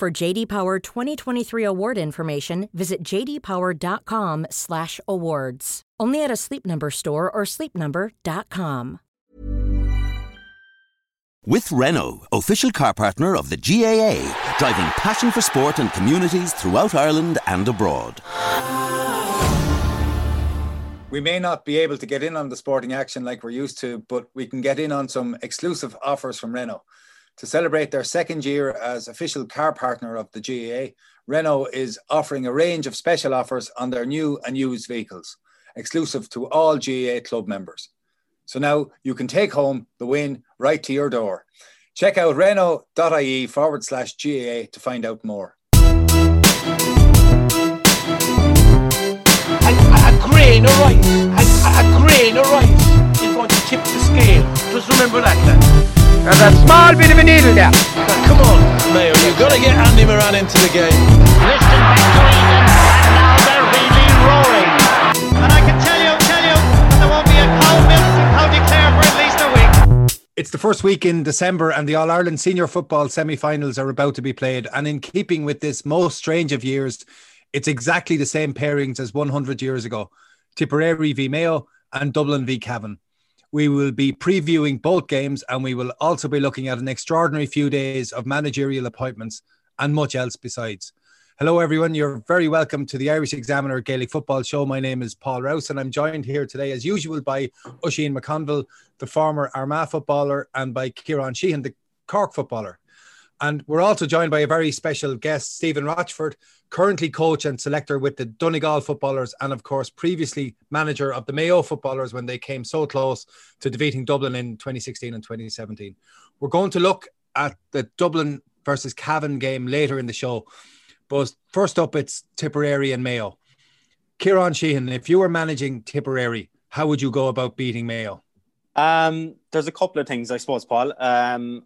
For JD Power 2023 award information, visit jdpower.com/awards. Only at a Sleep Number store or sleepnumber.com. With Renault, official car partner of the GAA, driving passion for sport and communities throughout Ireland and abroad. We may not be able to get in on the sporting action like we're used to, but we can get in on some exclusive offers from Renault. To celebrate their second year as official car partner of the GAA, Renault is offering a range of special offers on their new and used vehicles, exclusive to all GAA club members. So now you can take home the win right to your door. Check out renault.ie forward slash GAA to find out more. A, a grain of rice, a, a grain of rice is going to tip the scale. Just remember that. There's a small bit of a needle there. Come on, Mayo, you've got to get Andy Moran into the game. Listen back to Eden, and now they're really roaring. And I can tell you, tell you, that there won't be a cow milk in County Clare for at least a week. It's the first week in December, and the All Ireland Senior Football semi finals are about to be played. And in keeping with this most strange of years, it's exactly the same pairings as 100 years ago Tipperary v Mayo and Dublin v Cavan. We will be previewing both games, and we will also be looking at an extraordinary few days of managerial appointments and much else besides. Hello, everyone. You're very welcome to the Irish Examiner Gaelic Football Show. My name is Paul Rouse, and I'm joined here today, as usual, by Oisin McConville, the former Armagh footballer, and by Kieran Sheehan, the Cork footballer. And we're also joined by a very special guest, Stephen Rochford, currently coach and selector with the Donegal footballers, and of course, previously manager of the Mayo footballers when they came so close to defeating Dublin in 2016 and 2017. We're going to look at the Dublin versus Cavan game later in the show. But first up, it's Tipperary and Mayo. Kieran Sheehan, if you were managing Tipperary, how would you go about beating Mayo? Um, there's a couple of things, I suppose, Paul. Um,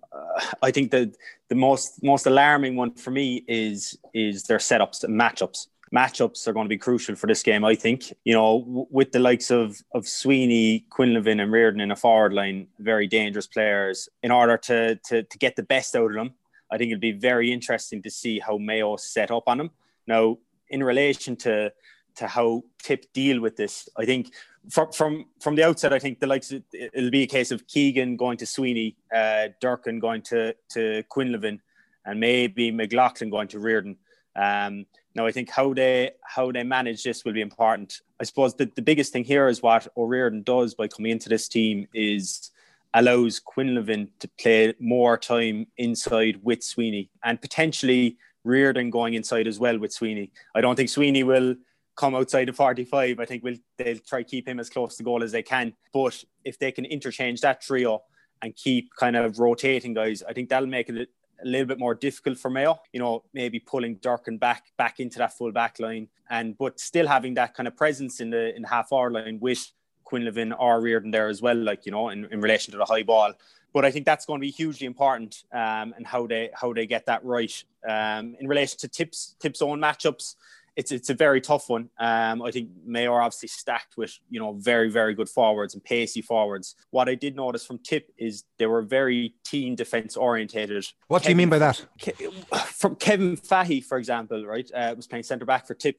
I think that the most most alarming one for me is is their setups and matchups. Matchups are going to be crucial for this game. I think you know w- with the likes of of Sweeney, Quinlivan, and Reardon in a forward line, very dangerous players. In order to to to get the best out of them, I think it'll be very interesting to see how Mayo set up on them. Now, in relation to to how Tip deal with this, I think from from from the outset, I think the likes of, it'll be a case of Keegan going to Sweeney, uh, Durcan going to to Quinlivan, and maybe McLoughlin going to Reardon. Um, now, I think how they how they manage this will be important. I suppose the, the biggest thing here is what O'Riordan does by coming into this team is allows Quinlivan to play more time inside with Sweeney and potentially Reardon going inside as well with Sweeney. I don't think Sweeney will come outside of 45. I think we'll they'll try keep him as close to goal as they can. But if they can interchange that trio and keep kind of rotating guys, I think that'll make it a little bit more difficult for Mayo. You know, maybe pulling Durcan back back into that full back line and but still having that kind of presence in the in the half hour line with Quinlivan or Reardon there as well, like you know, in, in relation to the high ball. But I think that's going to be hugely important, um, and how they how they get that right. Um, in relation to tips tips own matchups, it's it's a very tough one. Um, I think Mayo are obviously stacked with you know very very good forwards and pacey forwards. What I did notice from Tip is they were very team defense orientated. What do you mean by that? Ke- From Kevin Fahey, for example, right, uh, was playing centre back for Tip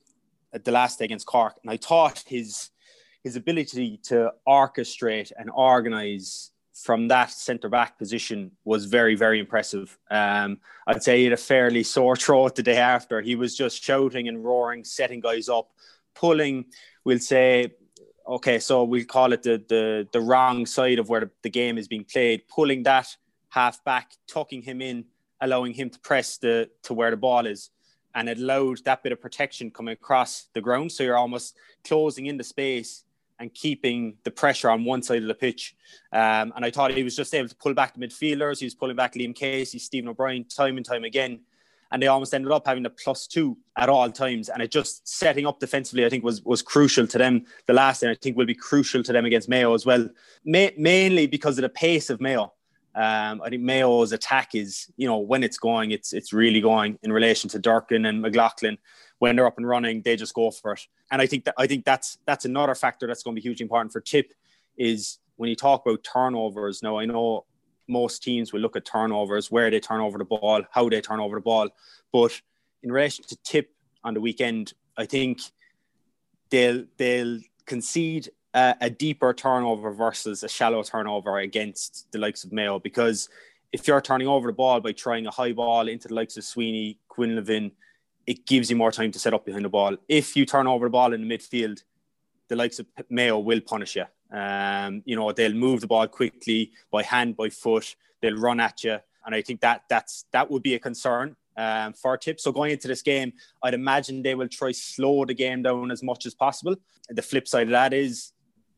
at the last day against Cork, and I thought his his ability to orchestrate and organize from that centre back position was very, very impressive. Um, I'd say he had a fairly sore throat the day after. He was just shouting and roaring, setting guys up, pulling, we'll say, okay, so we'll call it the the, the wrong side of where the, the game is being played, pulling that half back, tucking him in, allowing him to press the to where the ball is. And it allowed that bit of protection coming across the ground. So you're almost closing in the space and keeping the pressure on one side of the pitch. Um, and I thought he was just able to pull back the midfielders. He was pulling back Liam Casey, Stephen O'Brien, time and time again. and they almost ended up having a plus two at all times. And it just setting up defensively, I think, was was crucial to them the last day. I think will be crucial to them against Mayo as well, Ma- mainly because of the pace of Mayo. Um, I think Mayo's attack is, you know, when it's going, it's it's really going in relation to Durcan and McLoughlin. When they're up and running, they just go for it. And I think that I think that's that's another factor that's going to be hugely important for Tip is when you talk about turnovers. Now I know most teams will look at turnovers, where they turn over the ball, how they turn over the ball, but in relation to Tip on the weekend, I think they'll they'll concede a, a deeper turnover versus a shallow turnover against the likes of Mayo because if you're turning over the ball by trying a high ball into the likes of Sweeney, Quinlivan, it gives you more time to set up behind the ball. If you turn over the ball in the midfield, the likes of Mayo will punish you. Um, you know, they'll move the ball quickly by hand, by foot. They'll run at you, and I think that that's that would be a concern um, for Tip. So going into this game, I'd imagine they will try slow the game down as much as possible. The flip side of that is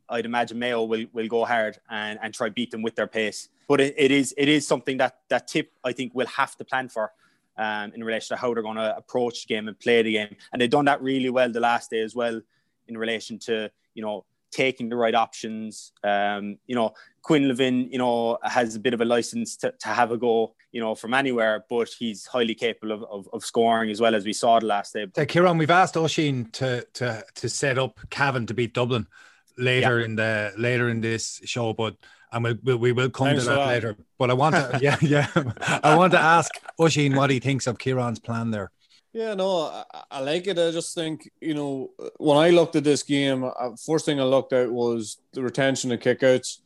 I'd imagine Mayo will, will go hard and, and try beat them with their pace. But it, it is it is something that that Tip I think will have to plan for um, in relation to how they're going to approach the game and play the game. And they've done that really well the last day as well in relation to you know taking the right options. Um, you know, Quinlivan, you know, has a bit of a license to, to have a go, you know, from anywhere, but he's highly capable of, of, of scoring as well as we saw the last day. Uh, Kieran, we've asked Oisín to to to set up Cavan to beat Dublin later yeah. in the later in this show, but and we'll, we'll we will come Thanks to that, that later. But I want to yeah yeah I want to ask Oisín what he thinks of Kieran's plan there. Yeah, no, I, I, like it. I just think you know when I looked at this game, uh, first thing I looked at was the retention of kickouts,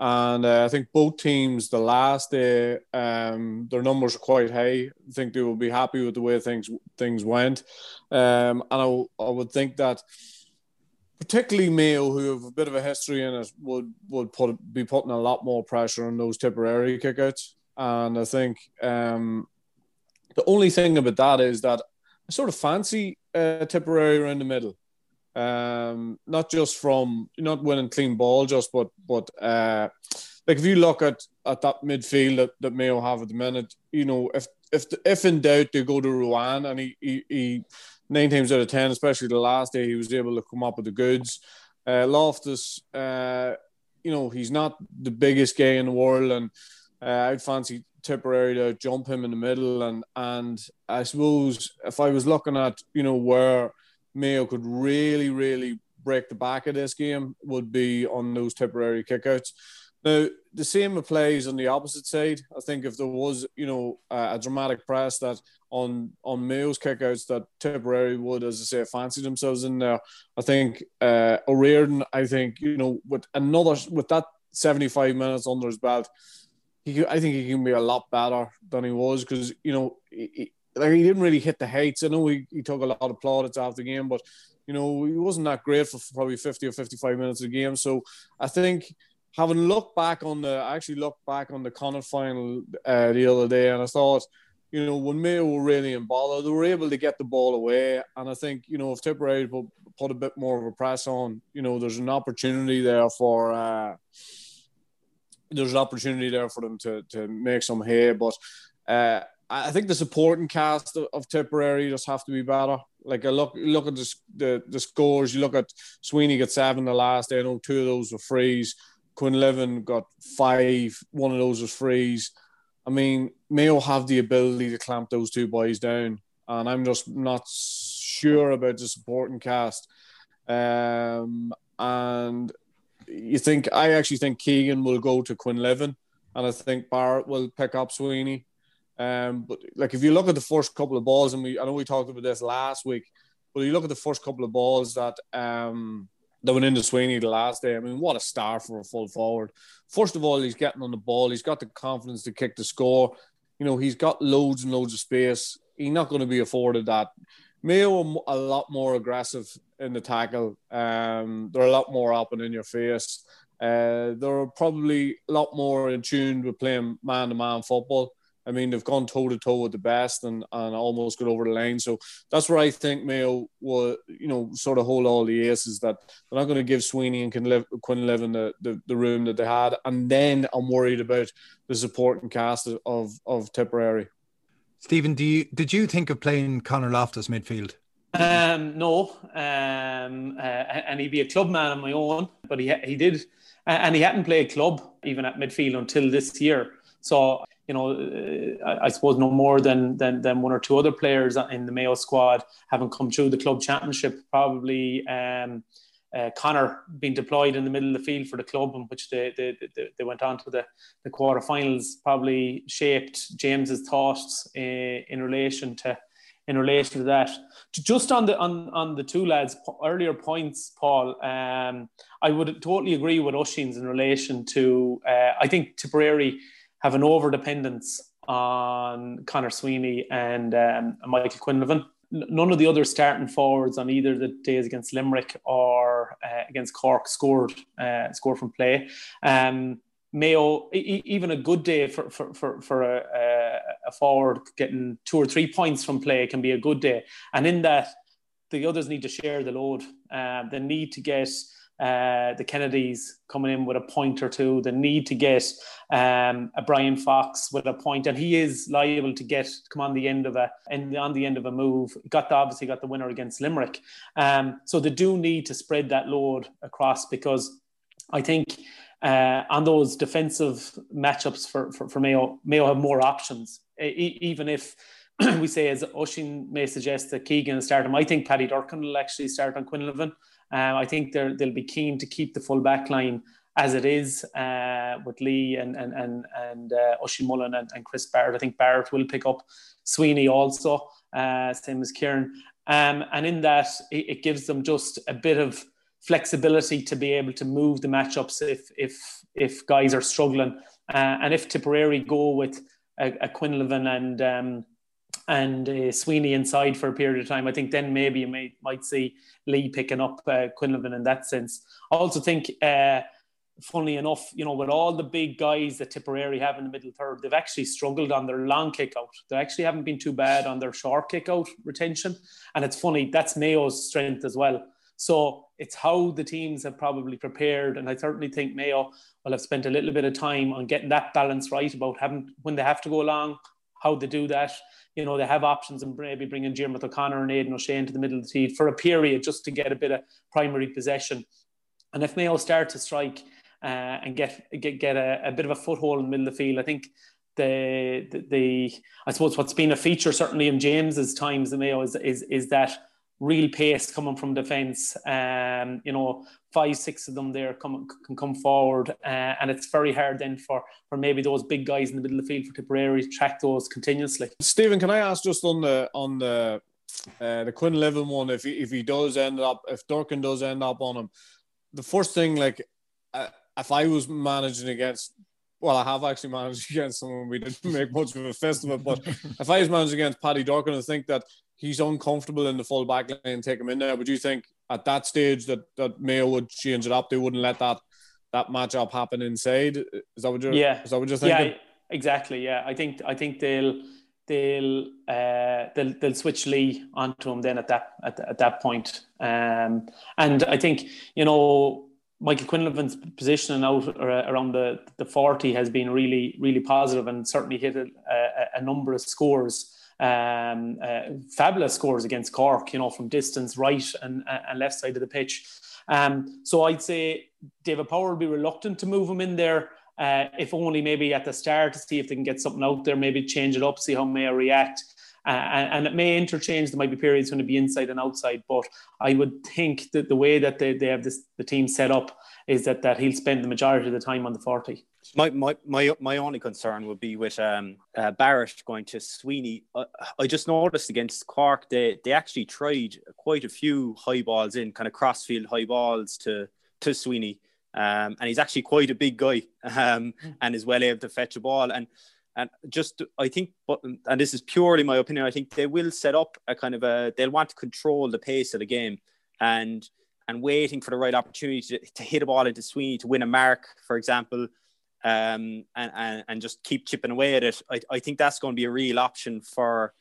and uh, I think both teams the last day um, their numbers are quite high. I think they will be happy with the way things things went, um, and I, I would think that particularly Mayo, who have a bit of a history in it, would would put be putting a lot more pressure on those Tipperary kickouts. And I think um, the only thing about that is that I sort of fancy uh, Tipperary around the middle. Um, not just from not winning clean ball, just but but uh, like if you look at at that midfield that, that Mayo have at the minute, you know if if if in doubt they go to Ruane and he, he, he nine times out of ten, especially the last day, he was able to come up with the goods. Uh, Loftus, uh, you know, he's not the biggest guy in the world, and uh, I'd fancy Tipperary to jump him in the middle. And and I suppose if I was looking at you know where Mayo could really really break the back of this game, would be on those Tipperary kickouts. Now, the same applies on the opposite side. I think if there was, you know, a, a dramatic press that on on Mayo's kickouts that Tipperary would, as I say, fancy themselves in there. I think uh, O'Riordan, I think, you know, with another with that 75 minutes under his belt, he I think he can be a lot better than he was because you know he, like he didn't really hit the heights. I know he, he took a lot of plaudits after the game, but you know he wasn't that great for probably 50 or 55 minutes of the game. So I think having looked back on the, I actually looked back on the Connacht final uh, the other day, and I thought, you know, when Mayo were really in bother, they were able to get the ball away. And I think, you know, if Tipperary put, put a bit more of a press on, you know, there's an opportunity there for, uh, there's an opportunity there for them to, to make some hay. But uh, I think the supporting cast of, of Tipperary just have to be better. Like I look look at the, the, the scores. You look at Sweeney got seven the last day. I know two of those were frees. Quinlivan got five. One of those was frees. I mean, Mayo have the ability to clamp those two boys down, and I'm just not sure about the supporting cast. Um, and you think I actually think Keegan will go to Quinlivan, and I think Barrett will pick up Sweeney. Um, but like if you look at the first couple of balls, and we I know we talked about this last week, but you look at the first couple of balls that um that went into Sweeney the last day. I mean, what a star for a full forward. First of all, he's getting on the ball. He's got the confidence to kick the score. You know, he's got loads and loads of space. He's not going to be afforded that. Mayo a lot more aggressive in the tackle. Um, they're a lot more up and in your face. Uh, they're probably a lot more in tune with playing man-to-man football. I mean, they've gone toe to toe with the best and, and almost got over the line. So that's where I think Mayo will, you know, sort of hold all the aces that they're not going to give Sweeney and Quinlivan the, the, the room that they had. And then I'm worried about the supporting cast of, of Tipperary. Stephen, do you did you think of playing Connor Loftus midfield? Um, no, um, uh, and he'd be a club man on my own, but he he did, and he hadn't played club even at midfield until this year. So you know, uh, I suppose no more than, than than one or two other players in the Mayo squad haven't come through the club championship. Probably um, uh, Connor being deployed in the middle of the field for the club, in which they they, they, they went on to the, the quarterfinals, probably shaped James's thoughts uh, in relation to in relation to that. Just on the on, on the two lads' earlier points, Paul, um, I would totally agree with Oisín's in relation to. Uh, I think Tipperary have an over dependence on Connor Sweeney and um, Michael Quinlivan. none of the other starting forwards on either the days against Limerick or uh, against Cork scored uh, scored from play. Um, Mayo, e- even a good day for for for, for a, a, forward getting two or three points from play can be a good day, and in that the others need to share the load. Uh, they need to get uh, the Kennedys coming in with a point or two. The need to get um, a Brian Fox with a point, and he is liable to get come on the end of a and on the end of a move. Got the, obviously got the winner against Limerick, um, so they do need to spread that load across because I think. Uh, on those defensive matchups for, for, for Mayo, Mayo have more options. E- even if we say, as Oisín may suggest, that Keegan will start him, I think Paddy Durcan will actually start on Quinlivan. Um, I think they'll be keen to keep the full back line as it is uh, with Lee and and and and uh, Oisin Mullin and, and, Chris Barrett. I think Barrett will pick up Sweeney also, uh, same as Kieran. Um, and in that, it, it, gives them just a bit of flexibility to be able to move the matchups if if if guys are struggling. Uh, and if Tipperary go with a, a Quinlivan and um, and uh, Sweeney inside for a period of time, I think then maybe you may, might see Lee picking up uh, Quinlivan in that sense. I also think, uh, funnily enough, you know, with all the big guys that Tipperary have in the middle third, they've actually struggled on their long kick out. They actually haven't been too bad on their short kick out retention. And it's funny, that's Mayo's strength as well. So it's how the teams have probably prepared. And I certainly think Mayo will have spent a little bit of time on getting that balance right about having when they have to go along, how they do that you know, they have options and maybe bringing Diarmuid O'Connor and Aidan O'Shea into the middle of the field for a period just to get a bit of primary possession. And if Mayo start to strike uh, and get get, get a, a, bit of a foothold in the middle of the field, I think the, the, the I suppose what's been a feature certainly in James's times in Mayo is is is that real pace coming from defence. Um, you know, five, six of them there come, can come forward, uh, and it's very hard then for for maybe those big guys in the middle of the field for Tipperary to track those continuously. Stephen, can I ask just on the on the uh, the Quinlivan one, if he, if he does end up, if Durcan does end up on him, the first thing like. Uh, if I was managing against well, I have actually managed against someone we didn't make much of a fist of it, but if I was managing against Paddy Durcan, I think that he's uncomfortable in the full back line and take him in there. Would you think at that stage that, that Mayo would change it up? They wouldn't let that that matchup happen inside. Is that what you're yeah. is that what you're thinking? Yeah, exactly. Yeah. I think I think they'll they'll uh, they'll they'll switch Lee onto him then at that at, at that point. Um, and I think, you know, Michael Quinlivan's positioning out around the, the 40 has been really, really positive and certainly hit a, a, number of scores um, uh, fabulous scores against Cork, you know, from distance, right and, and left side of the pitch. Um, so I'd say David Power will be reluctant to move him in there, uh, if only maybe at the start to see if they can get something out there, maybe change it up, see how Mayo react. Uh, and, and, it may interchange. There might be periods when it be inside and outside, but I would think that the way that they, they have this the team set up is that that he'll spend the majority of the time on the forty. My my my, my only concern would be with um, uh, Barrett going to Sweeney. Uh, I just noticed against Cork they they actually tried quite a few high balls in, kind of crossfield high balls to to Sweeney. Um, and he's actually quite a big guy um, and is well able to fetch a ball. And and just I think, but and this is purely my opinion. I think they will set up a kind of a they'll want to control the pace of the game and and waiting for the right opportunity to, to hit a ball into Sweeney to win a mark, for example, um, and, and and just keep chipping away at it. I, I think that's going to be a real option for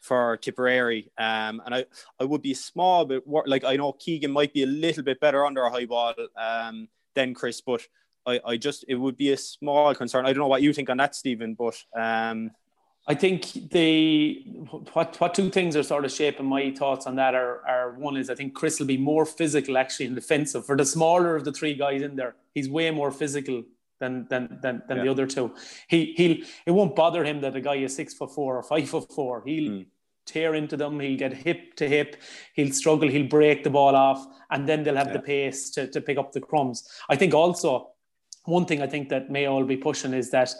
for Tipperary. Um, and I, I would be small bit like I know Keegan might be a little bit better under a high ball um, than Chris, but I, I just it would be a small concern. I don't know what you think on that, Stephen, but um, I think the what what two things are sort of shaping my thoughts on that are are one is I think Chris will be more physical actually in defensive for the smaller of the three guys in there. He's way more physical than than than, than yeah. the other two. He he'll it won't bother him that a guy is six foot four or five foot four. He'll mm. tear into them. He'll get hip to hip. He'll struggle. He'll break the ball off, and then they'll have yeah. the pace to to pick up the crumbs. I think also one thing I think that Mayo will be pushing is that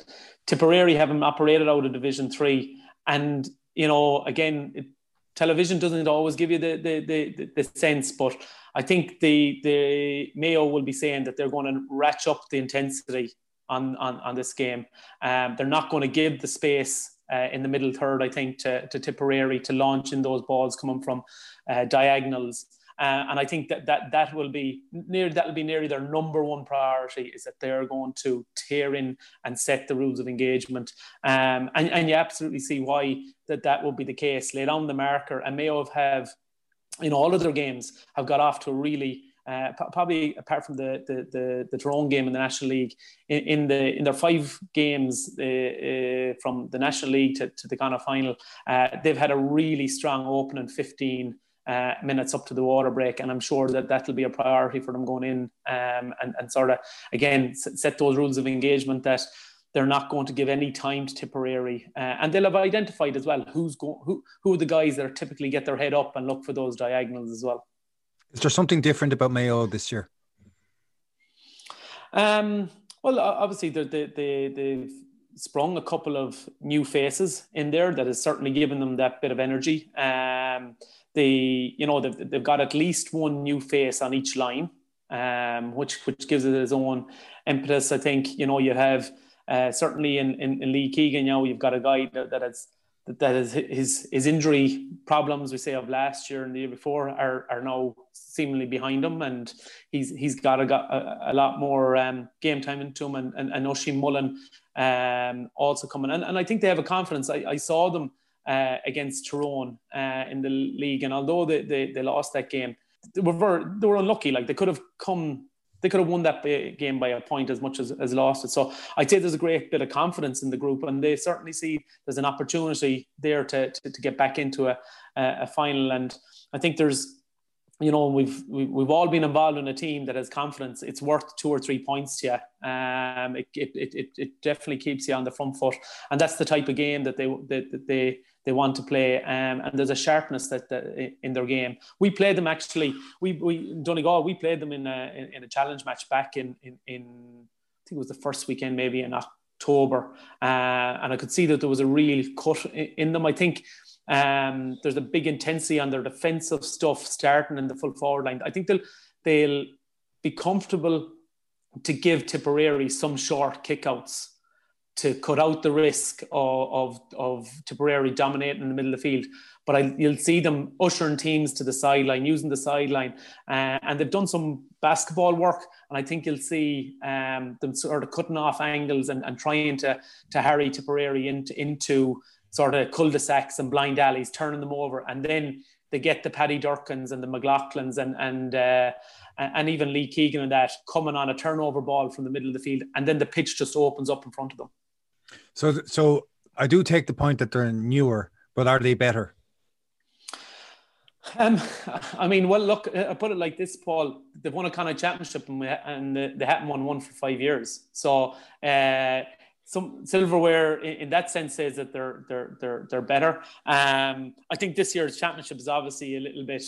Tipperary haven't operated out of Division Three, and you know, again, it, television doesn't always give you the, the the, the sense, but I think the the Mayo will be saying that they're going to ratchet up the intensity on on, on this game. Um, they're not going to give the space uh, in the middle third, I think, to, to Tipperary to launch in those balls coming from uh, diagonals. Uh, and I think that, that that will be near that will be nearly their number one priority is that they're going to tear in and set the rules of engagement. Um, and, and you absolutely see why that that will be the case. Lay down the marker, and Mayo have in all of their games have got off to a really uh, probably apart from the, the the the Tyrone game in the National League, in, in the in their five games uh, uh, from the National League to, to the Connacht final, uh, they've had a really strong opening 15 uh, minutes up to the water break. And I'm sure that that'll be a priority for them going in um, and, and sort of, again, set those rules of engagement that they're not going to give any time to Tipperary. Uh, and they'll have identified as well who's go- who, who are the guys that are typically get their head up and look for those diagonals as well. Is there something different about Mayo this year? Um, well, obviously, they, they, they've sprung a couple of new faces in there that has certainly given them that bit of energy. Um, they, you know, they've, they've got at least one new face on each line, um, which which gives it its own impetus. I think you know you have uh, certainly in, in, in Lee Keegan, you know, you've got a guy that, that has that is his his injury problems we say of last year and the year before are, are now seemingly behind him and he's he's got a, got a, a lot more um, game time into him and and, and Oisin Mullin um, also coming and, and I think they have a confidence I, I saw them uh, against Tyrone uh, in the league. And although they, they, they lost that game, they were very, they were unlucky. Like they could have come, they could have won that game by a point as much as, as lost it. So I'd say there's a great bit of confidence in the group, and they certainly see there's an opportunity there to, to, to get back into a, a final. And I think there's you know we've we've all been involved in a team that has confidence it's worth two or three points to you um it, it, it, it definitely keeps you on the front foot and that's the type of game that they that, they they want to play um, and there's a sharpness that, that, in their game. We played them actually we we Donegal we played them in a in, in a challenge match back in, in in I think it was the first weekend maybe in October. Uh, and I could see that there was a real cut in, them. I think um, there's a big intensity on their defensive stuff starting in the full forward line. I think they'll they'll be comfortable to give Tipperary some short kickouts to cut out the risk of, of, of Tipperary dominating in the middle of the field. But I, you'll see them ushering teams to the sideline, using the sideline. Uh, and they've done some basketball work. And I think you'll see um, them sort of cutting off angles and, and trying to, to harry Tipperary into, into sort of cul-de-sacs and blind alleys, turning them over, and then they get the Paddy Durcans and the McLoughlins and and uh, and even Lee Keegan and that coming on a turnover ball from the middle of the field, and then the pitch just opens up in front of them. So, so I do take the point that they're newer, but are they better? Um, I mean, well, look, I put it like this, Paul. They've won a Connacht championship and, we, and they haven't won one for five years. So uh, some silverware in, in, that sense says that they're they're they're they're better. Um, I think this year's championship is obviously a little bit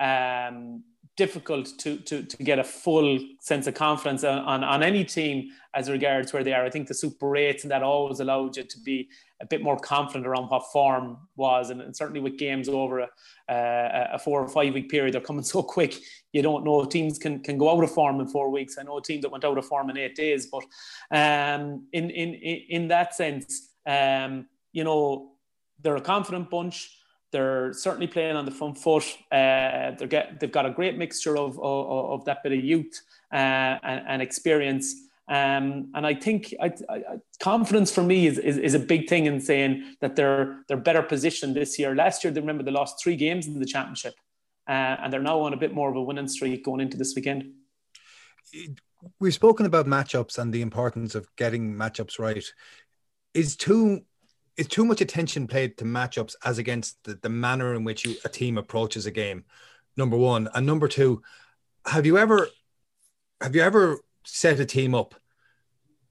um, difficult to, to to get a full sense of confidence on, on, on any team as regards where they are. I think the Super Eights and that always allowed you to be a bit more confident around what form was, and, and certainly with games over a, a, a, four or five week period, they're coming so quick. You don't know teams can can go out of form in four weeks. I know a team that went out of form in eight days, but um, in in in that sense, um, you know, they're a confident bunch. They're certainly playing on the front foot. Uh, they they've got a great mixture of, of, of that bit of youth uh, and, and experience. Um, and I think I, I, confidence for me is, is, is, a big thing in saying that they're they're better positioned this year. Last year, they remember they lost three games in the championship, uh, and they're now on a bit more of a winning streak going into this weekend. We've spoken about matchups and the importance of getting matchups right. Is two is too much attention played to matchups as against the, the manner in which you, a team approaches a game. Number one, and number two, have you ever have you ever set a team up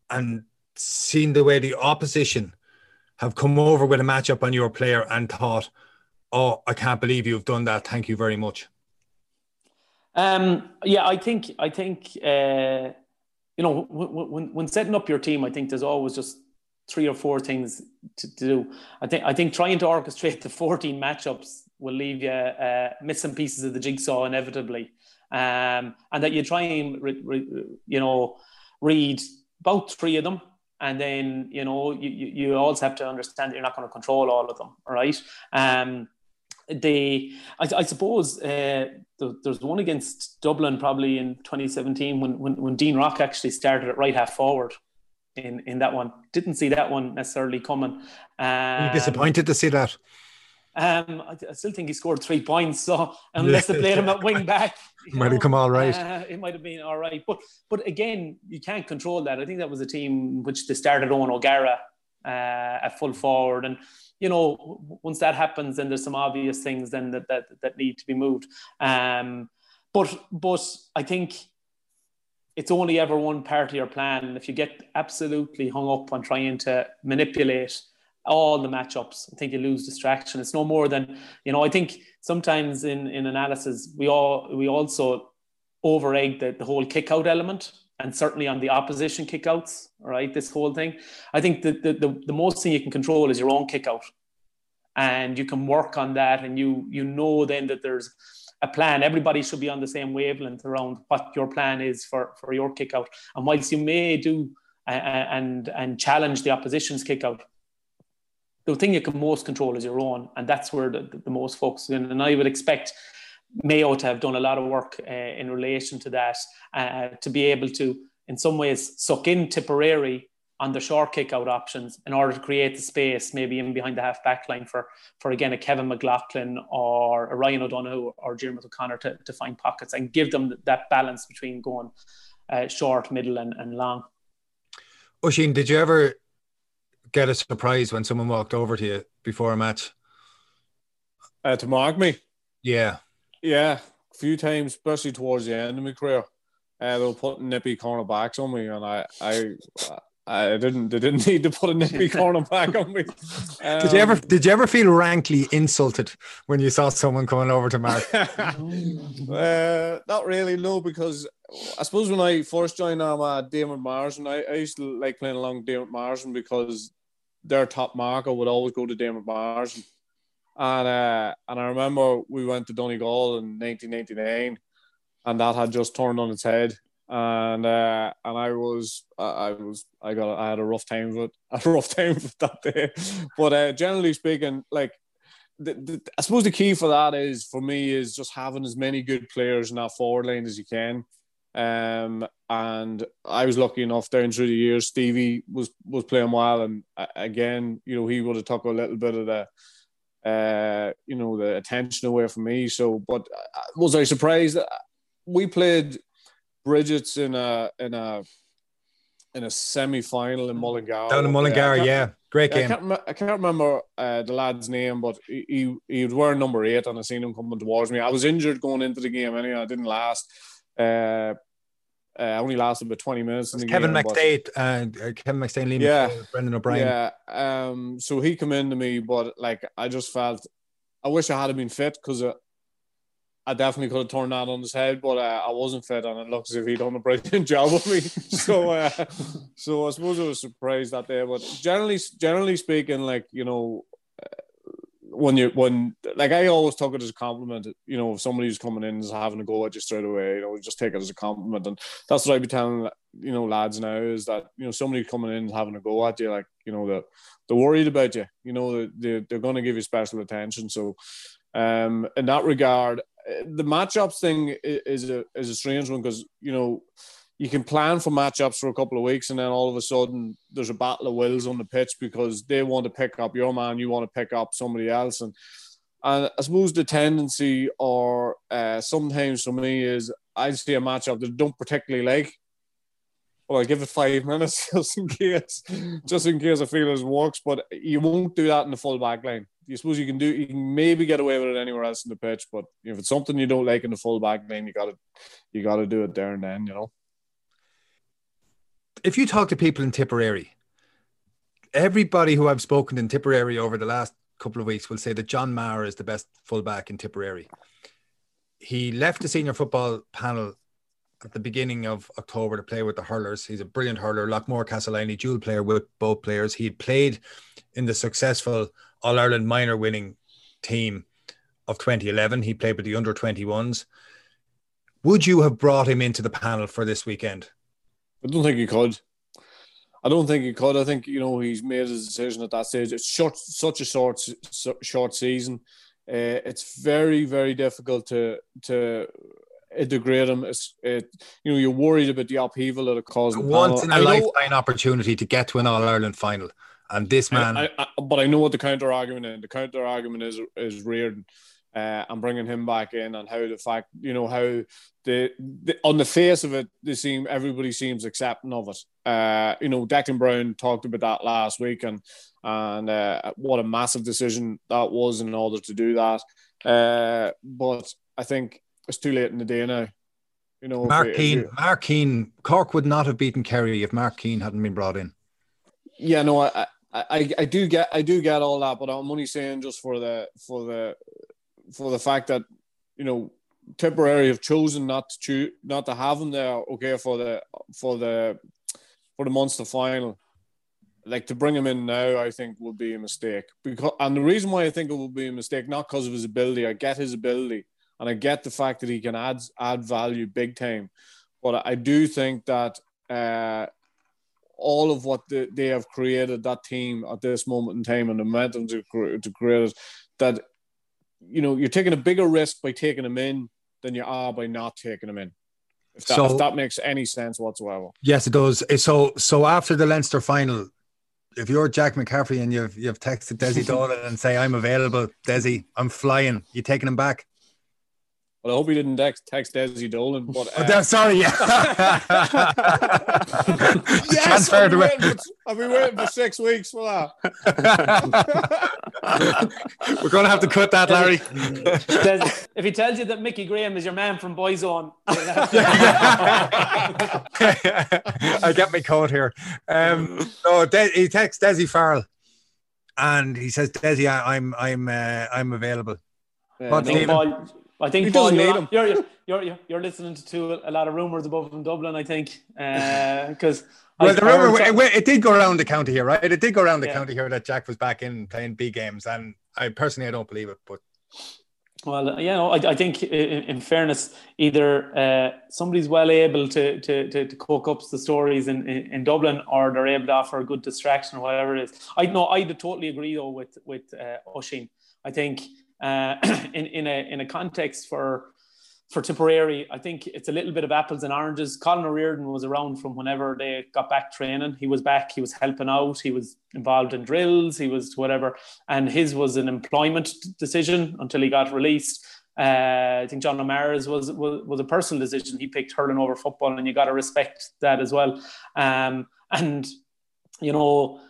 and seen the way the opposition have come over with a matchup on your player and thought, "Oh, I can't believe you've done that. Thank you very much." Um, yeah, I think I think uh, you know when, when setting up your team, I think there's always just three or four things to, to do. I think I think trying to orchestrate the 14 matchups will leave you uh, missing pieces of the jigsaw inevitably, um, and that you try and re, re, you know read about three of them and then you know you, you also have to understand that you're not going to control all of them all right? Um they I, I suppose uh, there's one against Dublin probably in 2017 when, when when Dean Rock actually started at right half forward in in that one didn't see that one necessarily coming um, you disappointed to see that um, I, I, still think he scored three points. So unless they played him at wing back, might know, have come all right. Uh, it might have been all right. But but again, you can't control that. I think that was a team which they started on O'Gara uh, at full forward, and you know once that happens, then there's some obvious things then that that, that need to be moved. Um, but but I think it's only ever one part of your plan. And if you get absolutely hung up on trying to manipulate all the matchups. I think you lose distraction. It's no more than you know. I think sometimes in in analysis we all we also over egg the, the whole kick out element and certainly on the opposition kickouts. Right, this whole thing. I think the, the the the most thing you can control is your own kick out, and you can work on that. And you you know then that there's a plan. Everybody should be on the same wavelength around what your plan is for for your kick out. And whilst you may do and and challenge the opposition's kick out the thing you can most control is your own, and that's where the, the, the most focus is. And I would expect Mayo to have done a lot of work uh, in relation to that, uh, to be able to, in some ways, suck in Tipperary on the short kick out options in order to create the space, maybe in behind the half back line for, for again, a Kevin McLoughlin or a Ryan O'Donoghue or Diarmuid O'Connor to, to find pockets and give them that balance between going uh, short, middle, and, and long. Oisín, did you ever get a surprise when someone walked over to you before a match? Uh, to mark me? Yeah. Yeah, a few times, especially towards the end of my career. Uh, they were putting nippy cornerbacks on me, and I, I, I didn't. They didn't need to put a nippy cornerback on me. Um, did you ever? Did you ever feel rankly insulted when you saw someone coming over to Mark? uh, not really, no, because I suppose when I first joined Armagh, Diarmuid Marsden, I, I used to like playing along Diarmuid Marsden because their top marker would always go to Diarmuid Marsden. And uh, and I remember we went to Donegal in 1999, and that had just turned on its head. And uh, and I was I was I got I had a rough time with a rough time with that day. But uh, generally speaking, like the, the, I suppose the key for that is for me is just having as many good players in that forward line as you can. Um, and I was lucky enough down through the years. Stevie was was playing well, and uh, again, you know, he would have took a little bit of the, uh, you know, the attention away from me. So, but uh, was I surprised? We played Brigid's in a in a in a semi final in Mullingar. Down in Mullingar, yeah, great game. I can't, I can't remember uh, the lad's name, but he, he he was wearing number eight, and I seen him coming towards me. I was injured going into the game anyway. I didn't last. Uh, uh, only lasted about 20 minutes. In the Kevin game, McStay, uh, Kevin McStay, Lee yeah, McStay, Brendan O'Brien. Yeah. Um, so he come into me, but like I just felt, I wish I had been fit because uh, I definitely could have turned that on his head, but uh, I wasn't fit, and it looks as if he'd done a brilliant job with me. so, uh, so I suppose I was surprised that day. But generally, generally speaking, like you know, when you when like I always took it as a compliment, you know, if somebody who's coming in is having a go at you straight away, you know, just take it as a compliment, and that's what I'd be telling you know lads now is that you know somebody coming in and having a go at you, like you know that they're worried about you, you know, they're they're going to give you special attention. So, um, in that regard, the matchups thing is a is a strange one because you know you can plan for matchups for a couple of weeks and then all of a sudden there's a battle of wills on the pitch because they want to pick up your man, you want to pick up somebody else. And and I suppose the tendency or uh, sometimes for me is I see a matchup that I don't particularly like. well, I'll give it five minutes just in case, just in case I feel it works. But you won't do that in the full back line. You suppose you can do, you can maybe get away with it anywhere else in the pitch, but if it's something you don't like in the full back line, you got to, you got to do it there and then, you know. If you talk to people in Tipperary, everybody who I've spoken in Tipperary over the last couple of weeks will say that John Meagher is the best fullback in Tipperary. He left the senior football panel at the beginning of October to play with the hurlers. He's a brilliant hurler, Loughmore Castleiney, dual player with both players. He played in the successful All Ireland minor winning team of 2011. He played with the under 21s. Would you have brought him into the panel for this weekend? I don't think he could. I don't think he could. I think you know he's made his decision at that stage. It's short, such a short, short season. Uh, it's very, very difficult to to degrade him. It's, it, you know, you're worried about the upheaval that it caused. Once in a lifetime opportunity to get to an All Ireland final, and this man. I, I, but I know what the counter argument is. The counter argument is is Reardon. Uh, and bringing him back in, and how the fact, you know, how the, the on the face of it, they seem everybody seems accepting of it. Uh, you know, Declan Browne talked about that last week, and and uh, what a massive decision that was in order to do that. Uh, but I think it's too late in the day now. You know, Mark Keane, Mark Keane, Cork would not have beaten Kerry if Mark Keane hadn't been brought in. Yeah, no, I, I, I do get, I do get all that, but I'm only saying just for the, for the, for the fact that you know Tipperary have chosen not to choose, not to have him there. Okay, for the, for the, for the Munster final, like to bring him in now, I think would be a mistake. Because, and the reason why I think it would be a mistake, not because of his ability, I get his ability and I get the fact that he can add add value big time. But I do think that uh, all of what the, they have created, that team at this moment in time, and the momentum to, to create it, that you know you're taking a bigger risk by taking him in than you are by not taking him in. If that, so, if that makes any sense whatsoever. Yes, it does. So so after the Leinster final, if you're Jack McCaffrey and you've you've texted Dessie Dolan and say I'm available, Dessie, I'm flying. You taking him back? Well, I hope he didn't text, text Dessie Dolan. But uh, oh, sorry, yeah. yes, I've been, waiting for, I've been waiting for six weeks for that. We're going to have to cut that, Larry. if he tells you that Mickey Graham is your man from Boyzone, I get my code here. Um, so De- he texts Dessie Farrell, and he says, "Dessie, I, am I'm, I'm, uh, I'm available." Uh, no, I think Paul, you're, you're, you're, you're, listening to a lot of rumours above in Dublin. I think because. Uh, well, the rumor it, did go around the county here, right? It did go around the county here that Jack was back in playing B games, and I personally I don't believe it, but well, you know, I, I think in, in, fairness, either uh, somebody's well able to, to, to, to, cook up the stories in, in, in, Dublin or they're able to offer a good distraction or whatever it is. I know I totally agree though with with uh, Oisín. I think uh, in, in, a, in a context for for Tipperary, I think it's a little bit of apples and oranges. Colin O'Riordan was around from whenever they got back training. He was back, he was helping out, he was involved in drills, he was whatever. And his was an employment decision until he got released. Uh, I think John O'Mara's was, was, was a personal decision. He picked hurling over football, and you got to respect that as well. Um, and you know,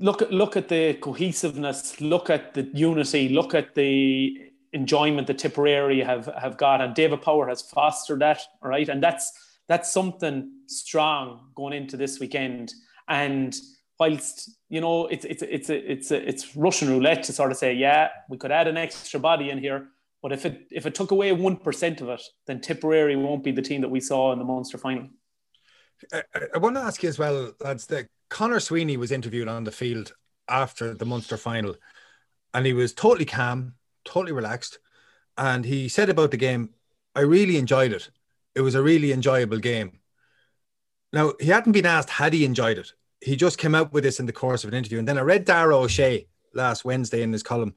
look at look at the cohesiveness, look at the unity, look at the enjoyment that Tipperary have have got, and David Power has fostered that, right? And that's that's something strong going into this weekend. And whilst you know it's it's it's it's it's Russian roulette to sort of say, yeah, we could add an extra body in here, but if it if it took away one percent of it, then Tipperary won't be the team that we saw in the Munster final. I, I want to ask you as well, lads. The Connor Sweeney was interviewed on the field after the Munster final, and he was totally calm, totally relaxed, and he said about the game, "I really enjoyed it. It was a really enjoyable game." Now he hadn't been asked had he enjoyed it. He just came out with this in the course of an interview, and then I read Darragh Ó Sé last Wednesday in his column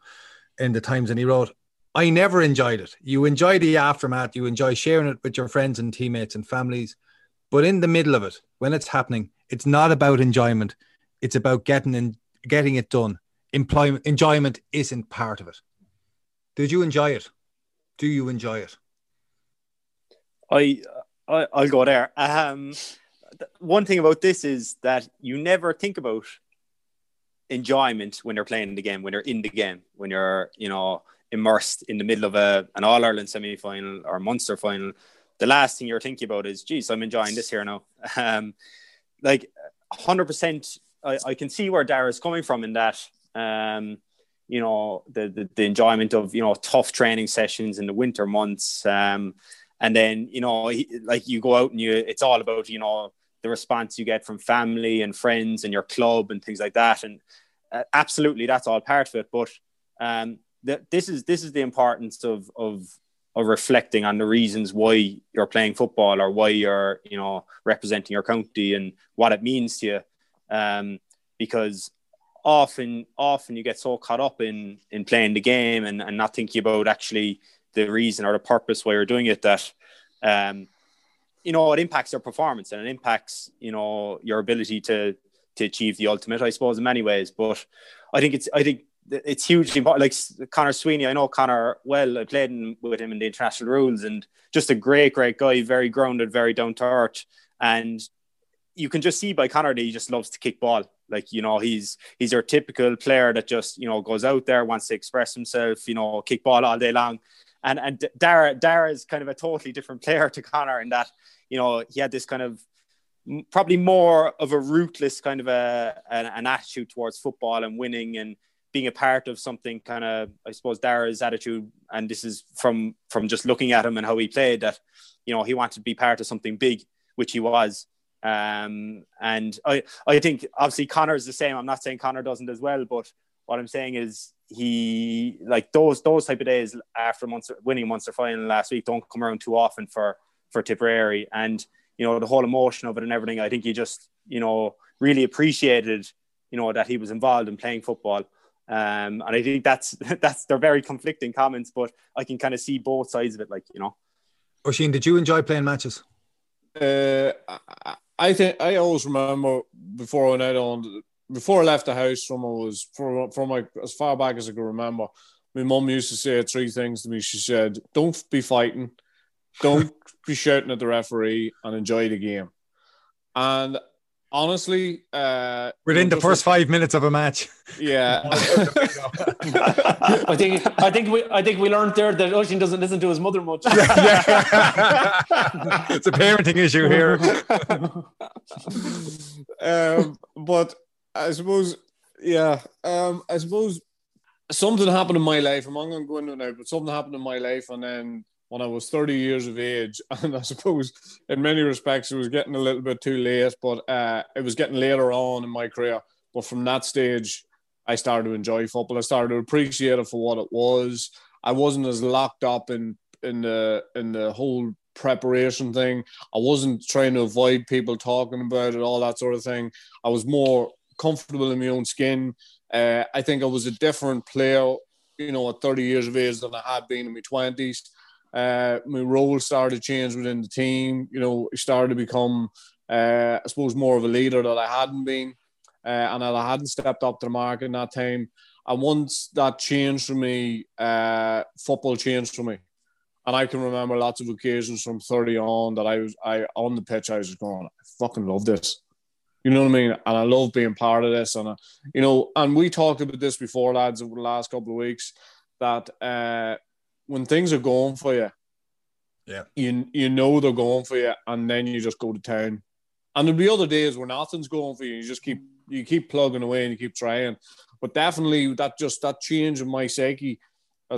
in the Times, and he wrote, "I never enjoyed it. You enjoy the aftermath. You enjoy sharing it with your friends and teammates and families." But in the middle of it, when it's happening, it's not about enjoyment. It's about getting in, getting it done. Employment enjoyment isn't part of it. Did you enjoy it? Do you enjoy it? I, I I'll go there. Um, one thing about this is that you never think about enjoyment when you're playing the game, when you're in the game, when you're, you know, immersed in the middle of a, an All Ireland semi final or Munster final. The last thing you're thinking about is, geez, I'm enjoying this here now. Um, like 100%, I, I can see where Darragh's coming from in that. Um, you know the, the, the enjoyment of you know tough training sessions in the winter months um, and then you know he, like you go out and you it's all about you know the response you get from family and friends and your club and things like that and uh, absolutely that's all part of it but um, the, this is this is the importance of of of reflecting on the reasons why you're playing football or why you're you know representing your county and what it means to you. Um, because often often you get so caught up in in playing the game and, and not thinking about actually the reason or the purpose why you're doing it that um, you know it impacts your performance and it impacts you know your ability to to achieve the ultimate i suppose in many ways. But i think it's i think it's hugely important like conor sweeney i know connor well i played in, with him in the international rules and just a great great guy very grounded very down to earth and you can just see by connor that he just loves to kick ball like you know, he's he's your typical player that just you know goes out there, wants to express himself, you know, kick ball all day long. And and Darragh Darragh is kind of a totally different player to Connor in that you know he had this kind of probably more of a rootless kind of a an, an attitude towards football and winning and being a part of something kind of I suppose Darragh's attitude and this is from from just looking at him and how he played that you know he wanted to be part of something big which he was um, and I, I think obviously Connor's the same. I'm not saying Connor doesn't as well, but what I'm saying is he like those those type of days after Munster winning Munster final last week don't come around too often for for Tipperary, and you know the whole emotion of it and everything. I think he just you know really appreciated you know that he was involved in playing football. Um, and I think that's that's they're very conflicting comments, but I can kind of see both sides of it. Like you know, Oisín, did you enjoy playing matches? Uh, I think I always remember before I went out on before I left the house from I was from from my as far back as I can remember. My mum used to say three things to me. She said, "Don't be fighting, don't be shouting at the referee, and enjoy the game." And honestly, uh, within the first five minutes of a match. Yeah, I think I think we I think we learned there that Oisín doesn't listen to his mother much. it's a parenting issue here. um, but I suppose, yeah, um, I suppose something happened in my life. I'm not going to go into it now, but something happened in my life, and then when I was 30 years of age. And I suppose in many respects it was getting a little bit too late, but uh, it was getting later on in my career. But from that stage, I started to enjoy football. I started to appreciate it for what it was. I wasn't as locked up in in the in the whole preparation thing. I wasn't trying to avoid people talking about it, all that sort of thing. I was more comfortable in my own skin. Uh, I think I was a different player, you know, at 30 years of age than I had been in my 20s. Uh, my role started to change within the team. You know, I started to become, uh, I suppose, more of a leader that I hadn't been, uh, and I hadn't stepped up to the mark in that time. And once that changed for me, uh, football changed for me. And I can remember lots of occasions from 30 on that I was I on the pitch, I was going, I fucking love this. You know what I mean? And I love being part of this. And, uh, you know, and we talked about this before, lads, over the last couple of weeks that uh, when things are going for you, yeah, you you know they're going for you, and then you just go to town. And there'll be other days where nothing's going for you. You just keep you keep plugging away and you keep trying. But definitely that just that change in my psyche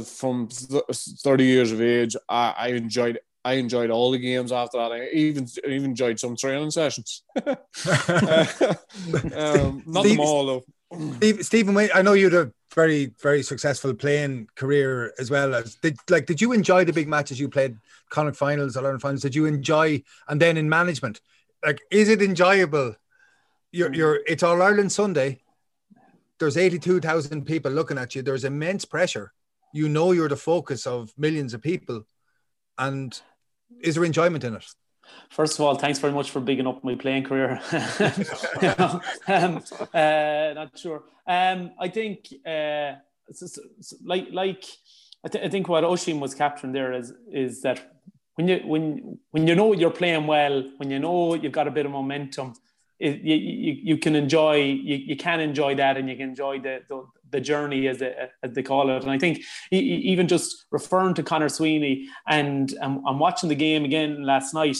from 30 years of age, I, I enjoyed I enjoyed all the games after that. I even even enjoyed some training sessions. uh, um, not Steve, them all though. Steve, Stephen, I know you had a very, very successful playing career as well. As did like, did you enjoy the big matches you played, Connacht finals, Ireland finals? Did you enjoy, and then in management, like, is it enjoyable? You're, mm. you're it's All Ireland Sunday. There's 82,000 people looking at you. There's immense pressure. You know you're the focus of millions of people, and is there enjoyment in it? First of all, thanks very much for bigging up my playing career. um, uh, not sure. Um, I think, uh, like, like I, th- I, think what Oisín was capturing there is is that when you when when you know you're playing well, when you know you've got a bit of momentum, it, you, you, you can enjoy you, you can enjoy that and you can enjoy the the, the journey as, they, as they call it and I think even just referring to Conor Sweeney and um, I'm watching the game again last night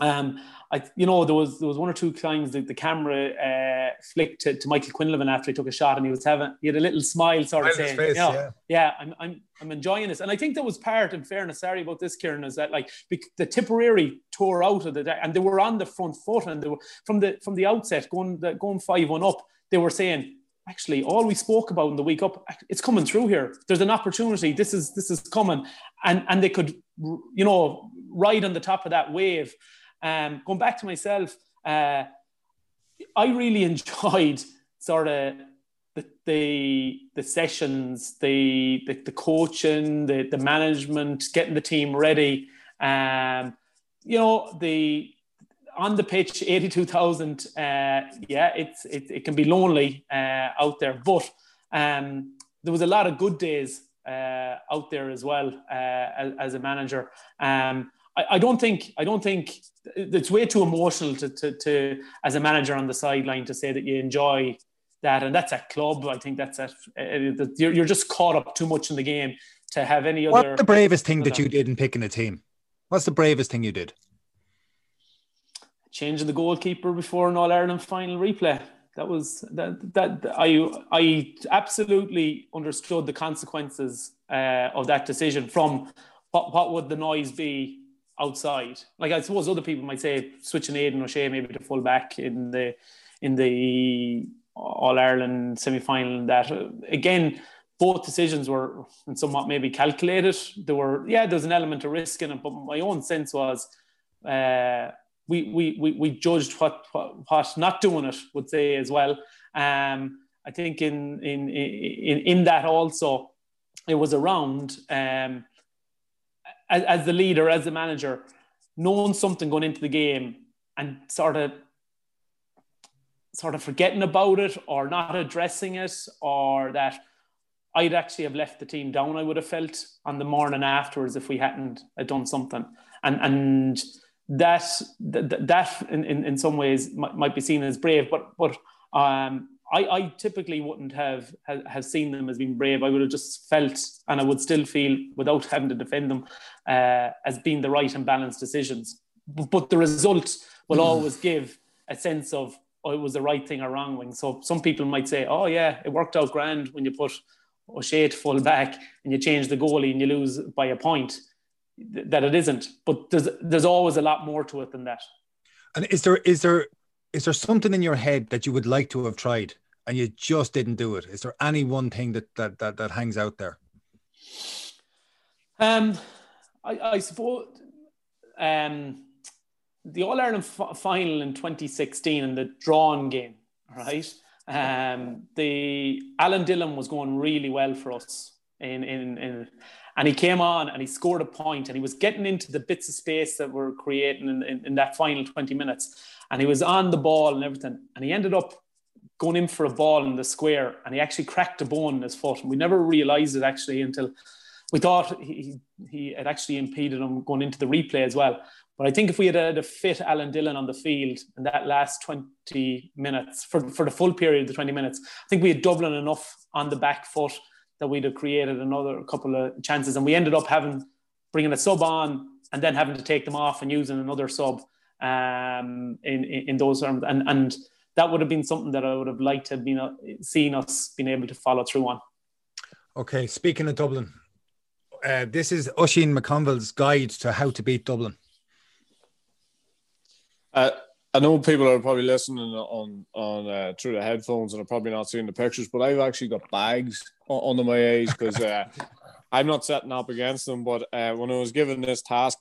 um, I, you know, there was there was one or two times that the camera uh, flicked to, to Michael Quinlivan after he took a shot, and he was having he had a little smile, sort of saying, face, yeah. yeah, I'm, I'm I'm enjoying this." And I think that was part, in fairness, sorry about this, Kieran, is that like the Tipperary tore out of the day and they were on the front foot, and they were from the from the outset going going five one up. They were saying, actually all we spoke about in the week up it's coming through here there's an opportunity this is this is coming and and they could you know ride on the top of that wave um, going back to myself, uh, I really enjoyed sort of the the, the sessions, the, the, the coaching, the the management, getting the team ready. Um, you know the on the pitch, eighty-two thousand. Uh, yeah, it's it, it can be lonely uh, out there, but um, there was a lot of good days uh, out there as well uh, as, as, a manager. Um, I, I, don't think I don't think it's way too emotional to, to, to as a manager on the sideline to say that you enjoy that and that's a club. I think that's a you're, you're just caught up too much in the game to have any other. What's the bravest thing that you did in picking a team? What's the bravest thing you did? Changing the goalkeeper before an All Ireland final replay. That was that that I I absolutely understood the consequences uh, of that decision. From what what would the noise be outside. Like I suppose other people might say switching Aidan O'Shea maybe to full back in the in the All Ireland semi final. That again, both decisions were somewhat maybe calculated. There were yeah, there's an element of risk in it, but my own sense was. Uh, we, we, we, we judged what, what, what not doing it would say as well. Um, I think in, in, in, in that also, it was around um, as, as the leader, as the manager, knowing something going into the game and sort of sort of forgetting about it or not addressing it or that I'd actually have left the team down, I would have felt on the morning afterwards if we hadn't done something. And and that that, that in, in, in some ways might, might be seen as brave, but but um, I, I typically wouldn't have, have, have seen them as being brave. I would have just felt, and I would still feel, without having to defend them, uh, as being the right and balanced decisions. But the result will mm. always give a sense of oh, it was the right thing or wrong thing. So some people might say, oh yeah, it worked out grand when you put O'Shea to full back and you change the goalie and you lose by a point. That it isn't, but there's there's always a lot more to it than that. And is there is there is there something in your head that you would like to have tried and you just didn't do it? Is there any one thing that that that, that hangs out there? Um, I, I suppose um, the All Ireland f- final in 2016 and the drawn game, right? Um, the Alan Dillon was going really well for us in, in, in and he came on and he scored a point and he was getting into the bits of space that were creating in, in, in, that final 20 minutes and he was on the ball and everything and he ended up going in for a ball in the square and he actually cracked a bone in his foot and we never realized it actually until we thought he, he had actually impeded him going into the replay as well but I think if we had had a fit Alan Dillon on the field in that last 20 minutes for, for the full period of the 20 minutes I think we had Dublin enough on the back foot that we'd have created another couple of chances. And we ended up having bringing a sub on and then having to take them off and using another sub um, in, in, in those terms. And and that would have been something that I would have liked to have been uh, seen us being able to follow through on. Okay, speaking of Dublin, uh, this is Oisin McConville's guide to how to beat Dublin. Uh, I know people are probably listening on on uh, through the headphones and are probably not seeing the pictures, but I've actually got bags under my eyes because uh, I'm not setting up against them. But uh, when I was given this task,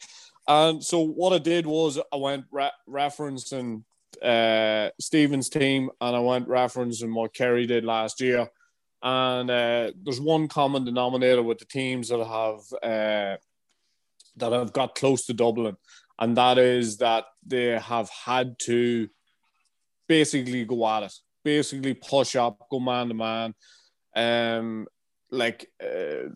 and so what I did was I went re- referencing uh, Stephen's team and I went referencing what Kerry did last year. And uh, there's one common denominator with the teams that have uh, that have got close to Dublin and that is that they have had to basically go at it, basically push up, go man to man. Um, like uh,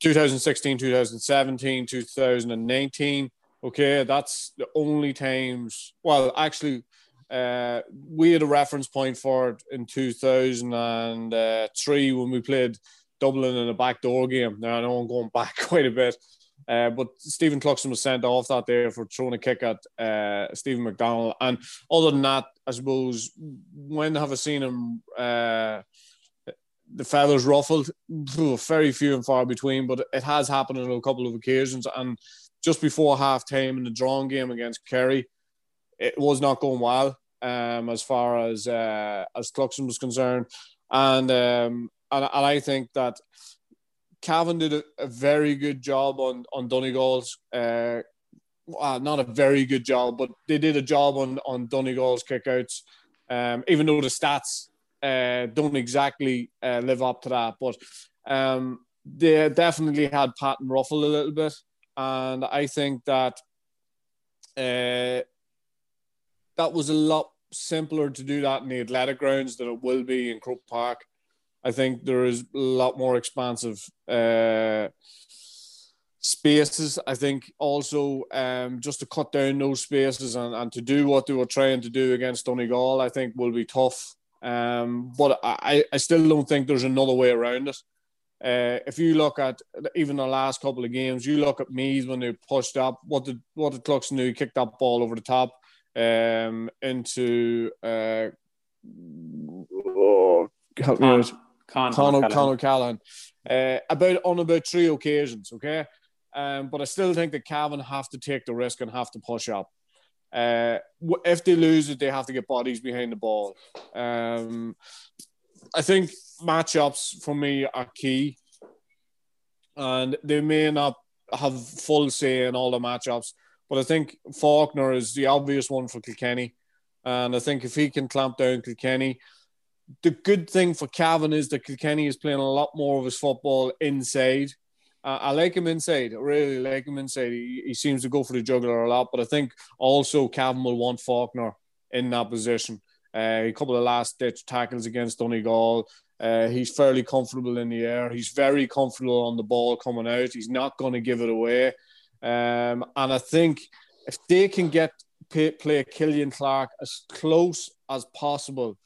2016, 2017, 2019, Okay, that's the only times. Well, actually, uh, we had a reference point for it in 2003 when we played Dublin in a backdoor game. Now I know I'm going back quite a bit, uh, but Stephen Cluxton was sent off that day for throwing a kick at uh, Steven McDonnell. And other than that, I suppose when have I seen him? Uh, the feathers ruffled, very few and far between, but it has happened on a couple of occasions. And just before half time in the drawn game against Kerry, it was not going well um, as far as uh, as Cluxton was concerned, and um, and, and I think that Cavan did a, a very good job on on Donegal's. Uh, not a very good job, but they did a job on on Donegal's kickouts. Um, even though the stats uh, don't exactly uh, live up to that, but um, they definitely had Patton Ruffle a little bit, and I think that uh, that was a lot simpler to do that in the athletic grounds than it will be in Croke Park. I think there is a lot more expansive uh, spaces. I think also um, just to cut down those spaces and, and to do what they were trying to do against Donegal, I think will be tough. Um, but I, I still don't think there's another way around it. Uh, if you look at even the last couple of games, you look at Meath when they pushed up. What did what did Cluxton do? He kicked that ball over the top um, into uh, oh, help me out. Con, Con, Con O'Callaghan. Uh, about on about three occasions, okay. Um, but I still think that Cavan have to take the risk and have to push up. Uh, if they lose it, they have to get bodies behind the ball. Um, I think matchups for me are key, and they may not have full say in all the matchups, but I think Faulkner is the obvious one for Kilkenny. And I think if he can clamp down Kilkenny, the good thing for Cavan is that Kilkenny is playing a lot more of his football inside. Uh, I like him inside. I really like him inside. He, he seems to go for the juggler a lot, but I think also Cavan will want Faulkner in that position. Uh, a couple of last ditch tackles against Donegal. Uh, he's fairly comfortable in the air. He's very comfortable on the ball coming out. He's not going to give it away. Um, and I think if they can get play, play Killian Clarke as close as possible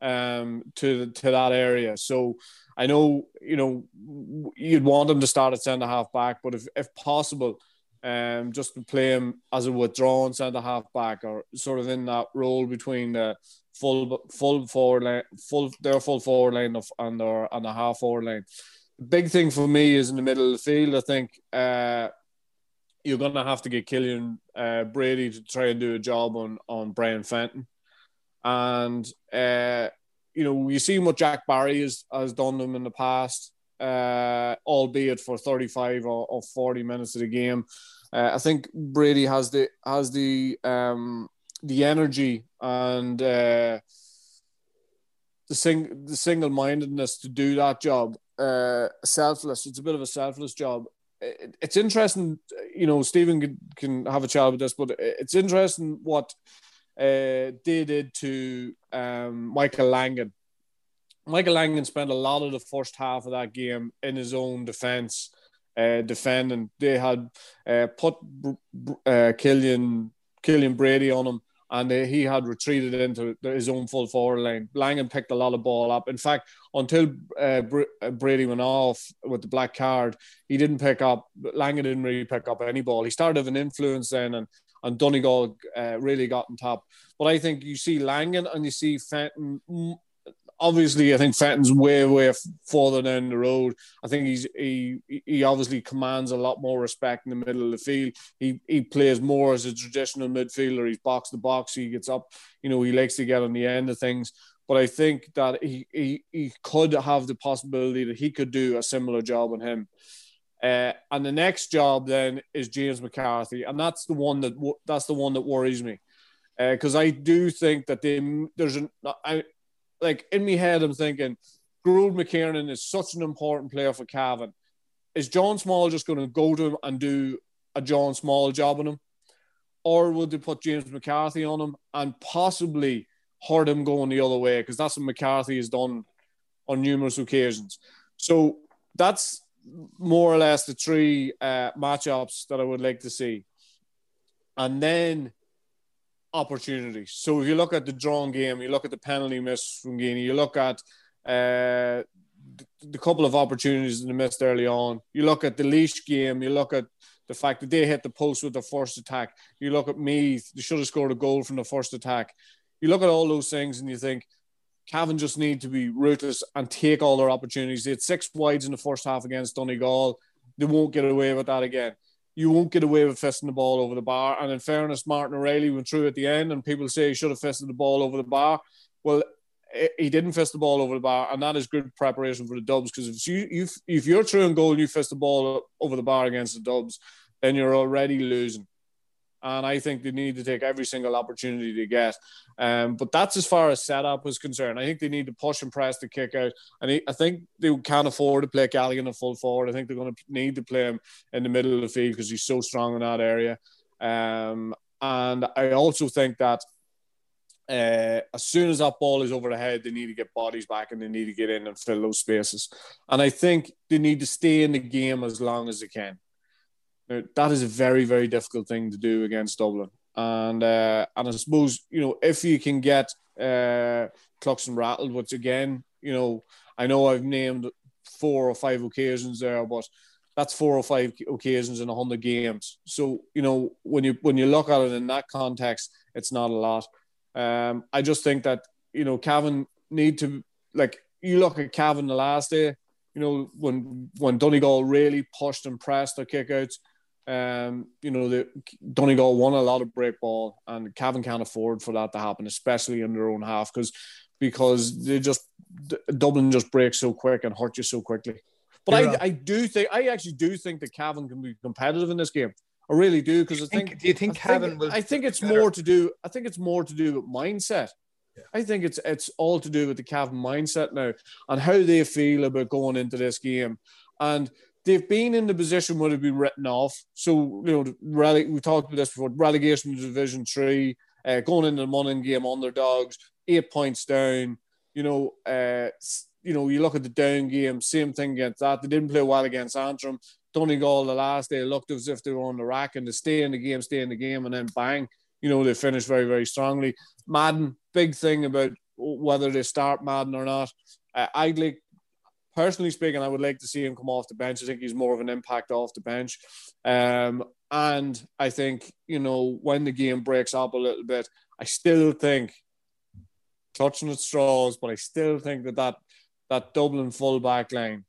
um, to to that area, so I know you know you'd want him to start at centre half back, but if if possible, um, just to play him as a withdrawn centre half back or sort of in that role between the full full forward line, full their full forward line of and their and the half forward line. The big thing for me is in the middle of the field. I think uh, you're going to have to get Killian uh, Brady to try and do a job on on Brian Fenton, and uh, you know you see what Jack Barry has has done them in the past, uh, albeit for 35 or, or 40 minutes of the game. Uh, I think Brady has the has the um, the energy and uh, the sing the single mindedness to do that job. Uh, selfless. It's a bit of a selfless job, it's interesting, you know, Stephen can, can have a chat with this, but it's interesting what uh, they did to um, Michael Langan. Michael Langan spent a lot of the first half of that game in his own defense, uh, defending. They had uh, put uh, Killian Killian Brady on him and uh, he had retreated into his own full forward line. Langan picked a lot of ball up. In fact, until uh, uh, Brady went off with the black card, he didn't pick up. Langan didn't really pick up any ball. He started an influence then, and and Donegal uh, really got on top. But I think you see Langan and you see Fenton obviously, I think Fenton's way, way further down the road. I think he's he he obviously commands a lot more respect in the middle of the field. He he plays more as a traditional midfielder. He's box to box. He gets up. You know, he likes to get on the end of things. But I think that he he, he could have the possibility that he could do a similar job on him. Uh, and the next job then is James McCarthy, and that's the one that that's the one that worries me because uh, I do think that they, there's an I, like in my head, I'm thinking, Gearóid McKiernan is such an important player for Cavan. Is John Small just going to go to him and do a John Small job on him? Or would they put James McCarthy on him and possibly hurt him going the other way? Because that's what McCarthy has done on numerous occasions. So that's more or less the three uh, matchups that I would like to see. and then opportunities. So if you look at the drawn game, you look at the penalty miss from Geaney, you look at uh, the, the couple of opportunities in the missed early on. You look at the leash game, you look at the fact that they hit the post with the first attack. You look at me, they should have scored a goal from the first attack. You look at all those things and you think, Cavan just need to be ruthless and take all their opportunities. They had six wides in the first half against Donegal. They won't get away with that again. You won't get away with fisting the ball over the bar. And in fairness, Martin O'Reilly went through at the end, and people say he should have fisted the ball over the bar. Well, he didn't fist the ball over the bar, and that is good preparation for the Dubs. Because if you if you're through and goal and you fist the ball over the bar against the Dubs, then you're already losing. And I think they need to take every single opportunity to get. Um, but that's as far as setup is concerned. I think they need to push and press the kick out. And I think they can't afford to play Galligan a full forward. I think they're going to need to play him in the middle of the field because he's so strong in that area. Um, and I also think that uh, as soon as that ball is over the head, they need to get bodies back and they need to get in and fill those spaces. And I think they need to stay in the game as long as they can. Now, that is a very, very difficult thing to do against Dublin. And uh, and I suppose you know if you can get uh, Cluxton rattled, which again, you know, I know I've named four or five occasions there, but that's four or five occasions in a hundred games. So you know when you when you look at it in that context, it's not a lot. Um, I just think that you know Cavan need to like you look at Cavan the last day. You know when when Donegal really pushed and pressed their kickouts. Um, you know the Donegal won a lot of break ball, and Cavan can't afford for that to happen, especially in their own half, because because they just Dublin just breaks so quick and hurt you so quickly. But I, I do think I actually do think that Cavan can be competitive in this game. I really do because I think, think. Do you think Cavan will? I think it's better? more to do. I think it's more to do with mindset. Yeah. I think it's it's all to do with the Cavan mindset now and how they feel about going into this game. And they've been in the position where they've been written off. So you know, rele- we talked about this before. Relegation to Division Three, uh, going into the Monaghan game underdogs, eight points down. You know, uh, you know, you look at the down game, same thing against that. They didn't play well against Antrim. Donegal the last day looked as if they were on the rack and to stay in the game, stay in the game, and then bang, you know, they finished very, very strongly. Madden, big thing about whether they start Madden or not. Uh, I'd like, personally speaking, I would like to see him come off the bench. I think he's more of an impact off the bench. Um, and I think, you know, when the game breaks up a little bit, I still think, touching at straws, but I still think that that, that Dublin full back line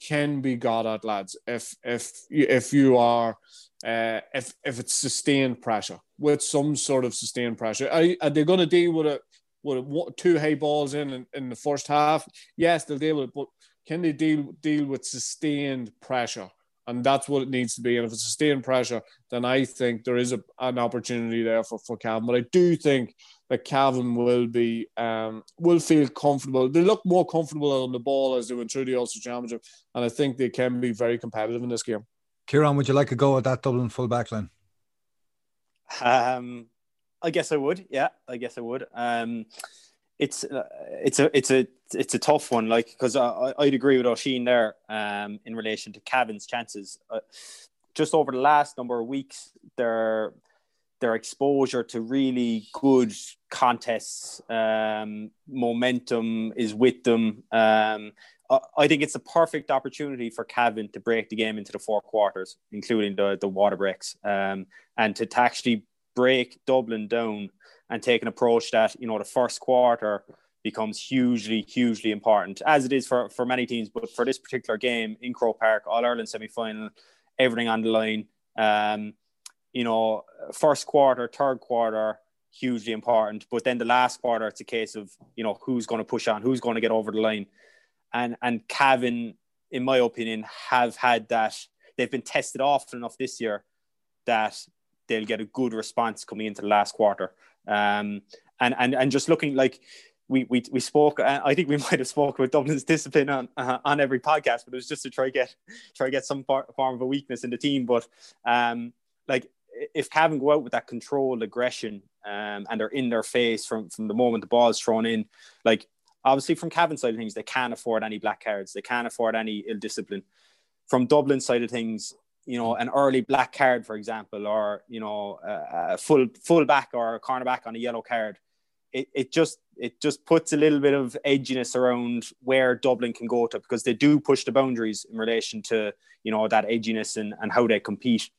can be got at, lads. If if if you are uh, if if it's sustained pressure with some sort of sustained pressure, are, are they going to deal with it with two high balls in, in in the first half? Yes, they'll deal with it, but can they deal deal with sustained pressure? And that's what it needs to be. And if it's sustained pressure, then I think there is a, an opportunity there for, for Cavan. But I do think that Cavan will be um, will feel comfortable. They look more comfortable on the ball as they went through the Ulster Championship, and I think they can be very competitive in this game. Kieran, would you like to go at that Dublin full back line? Um, I guess I would. Yeah, I guess I would. Um, it's uh, it's a it's a it's a tough one, like because I, I'd agree with Oisín there um, in relation to Cavan's chances. Uh, just over the last number of weeks, their their exposure to really good contests, um, momentum is with them. Um, I think it's a perfect opportunity for Cavan to break the game into the four quarters, including the the water breaks, um, and to, to actually break Dublin down and take an approach that you know the first quarter becomes hugely, hugely important, as it is for, for many teams. But for this particular game in Croke Park, All Ireland semi final, everything on the line. Um, you know, first quarter, third quarter, hugely important. But then the last quarter, it's a case of you know who's going to push on, who's going to get over the line, and and Cavan, in my opinion, have had that. They've been tested often enough this year that they'll get a good response coming into the last quarter. Um, and and and just looking like we we we spoke. Uh, I think we might have spoken with Dublin's discipline on uh, on every podcast, but it was just to try get try get some form of a weakness in the team. But um, like if Cavan go out with that controlled aggression um, and they're in their face from from the moment the ball is thrown in, like obviously from Cavan side of things, they can't afford any black cards. They can't afford any ill discipline. From Dublin side of things, you know, an early black card, for example, or you know, a full full back or a cornerback on a yellow card, it, it just it just puts a little bit of edginess around where Dublin can go to because they do push the boundaries in relation to you know that edginess and, and how they compete.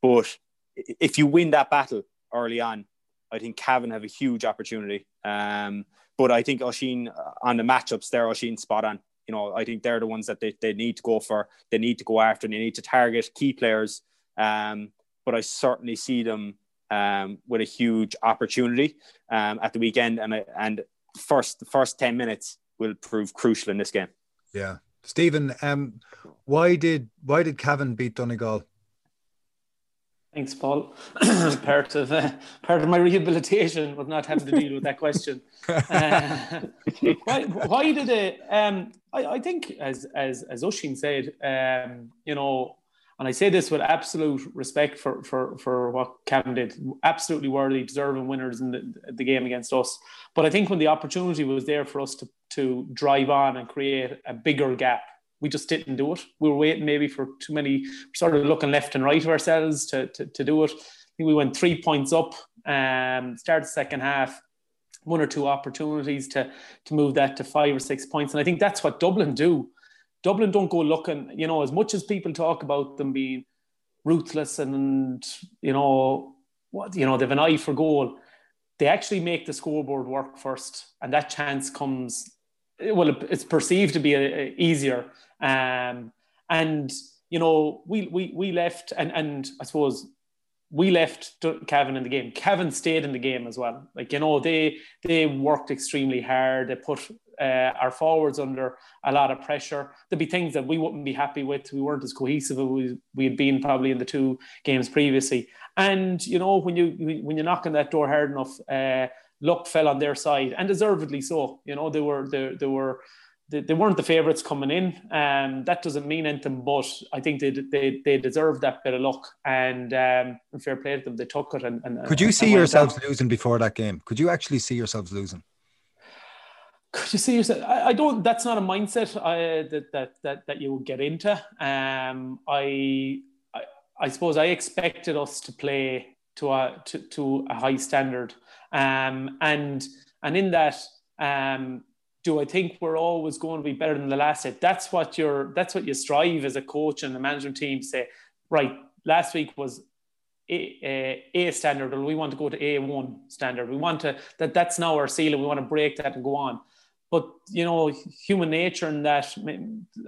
But if you win that battle early on, I think Cavan have a huge opportunity. Um, but I think Oisín uh, on the matchups there, Oisín spot on you know, I think they're the ones that they, they need to go for. They need to go after and they need to target key players. Um, but I certainly see them um, with a huge opportunity um, at the weekend. And and first the first ten minutes will prove crucial in this game. Yeah, Stephen, um, why did why did Cavan beat Donegal? Thanks, Paul. part of uh, part of my rehabilitation was not having to deal with that question. Uh, why, why did it? Um, I, I, think, as as as Oisín said, um, you know, and I say this with absolute respect for for for what Cavan did. Absolutely worthy, deserving winners in the, the game against us. But I think when the opportunity was there for us to to drive on and create a bigger gap we just didn't do it. We were waiting maybe for too many, sort of looking left and right of ourselves to, to, to do it. I think we went three points up, um, started second half, one or two opportunities to, to move that to five or six points. And I think that's what Dublin do. Dublin don't go looking, you know, as much as people talk about them being ruthless and, you know, what, you know, they have an eye for goal. They actually make the scoreboard work first, and that chance comes well, it's perceived to be a, a easier um, and you know, we we we left, and and I suppose we left Cavan in the game. Cavan stayed in the game as well. Like you know, they they worked extremely hard. They put uh, our forwards under a lot of pressure. There'd be things that we wouldn't be happy with. We weren't as cohesive as we, we had been probably in the two games previously. And you know, when you when you knock on that door hard enough, uh, luck fell on their side, and deservedly so. You know, they were they, they were they, they weren't the favourites coming in. Um, that doesn't mean anything, but I think they they, they deserve that bit of luck and um, fair play to them. They took it. And, and could you see yourselves losing before that game? Could you actually see yourselves losing? Could you see yourself? I, I don't. That's not a mindset I, that that that that you would get into. Um, I, I I suppose I expected us to play to a to, to a high standard, um, and and in that um, do I think we're always going to be better than the last set? That's what you're. That's what you strive as a coach and the management team. Say, right, last week was a, a, a standard, or we want to go to a one standard. We want to that. That's now our ceiling. We want to break that and go on. But you know, human nature and that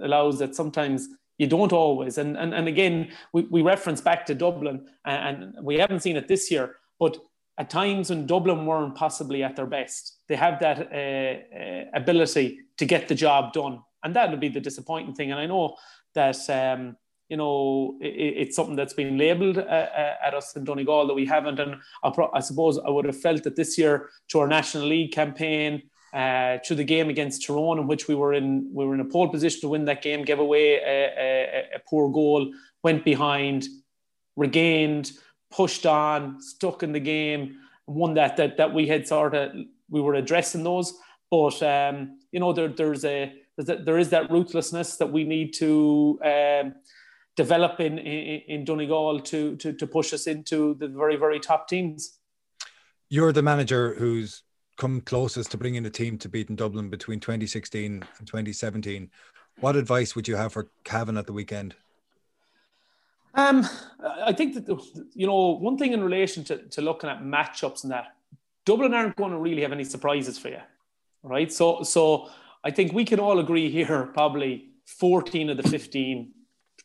allows that sometimes you don't always. And and, and again, we, we reference back to Dublin, and we haven't seen it this year, but at times when Dublin weren't possibly at their best, they have that uh, uh, ability to get the job done, and that would be the disappointing thing. And I know that um, you know it, it's something that's been labelled uh, uh, at us in Donegal that we haven't, and pro- I suppose I would have felt that this year to our National League campaign. Uh, to the game against Tyrone, in which we were in, we were in a pole position to win that game, gave away a, a, a poor goal, went behind, regained, pushed on, stuck in the game, one that that that we had sort of we were addressing those. But um, you know, there, there's a there is that ruthlessness that we need to um, develop in, in, in Donegal to, to to push us into the very very top teams. You're the manager who's come closest to bringing a team to beating Dublin between 2016 and 2017. What advice would you have for Cavan at the weekend? Um, I think that you know one thing in relation to, to looking at matchups and that Dublin aren't going to really have any surprises for you, right? So so I think we can all agree here probably 14 of the 15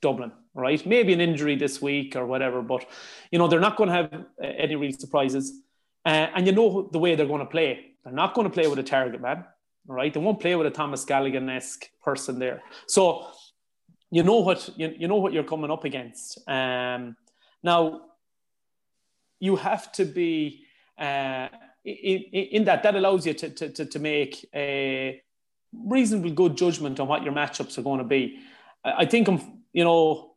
Dublin, right? Maybe an injury this week or whatever, but you know they're not going to have uh, any real surprises, uh, and you know the way they're going to play. They're not going to play with a target man, right? They won't play with a Thomas Galligan esque person there. So you know what you, you know what you're coming up against. Um, now, you have to be uh, in, in, that. That allows you to, to, to make a reasonably good judgment on what your matchups are going to be. I think I'm, um, you know,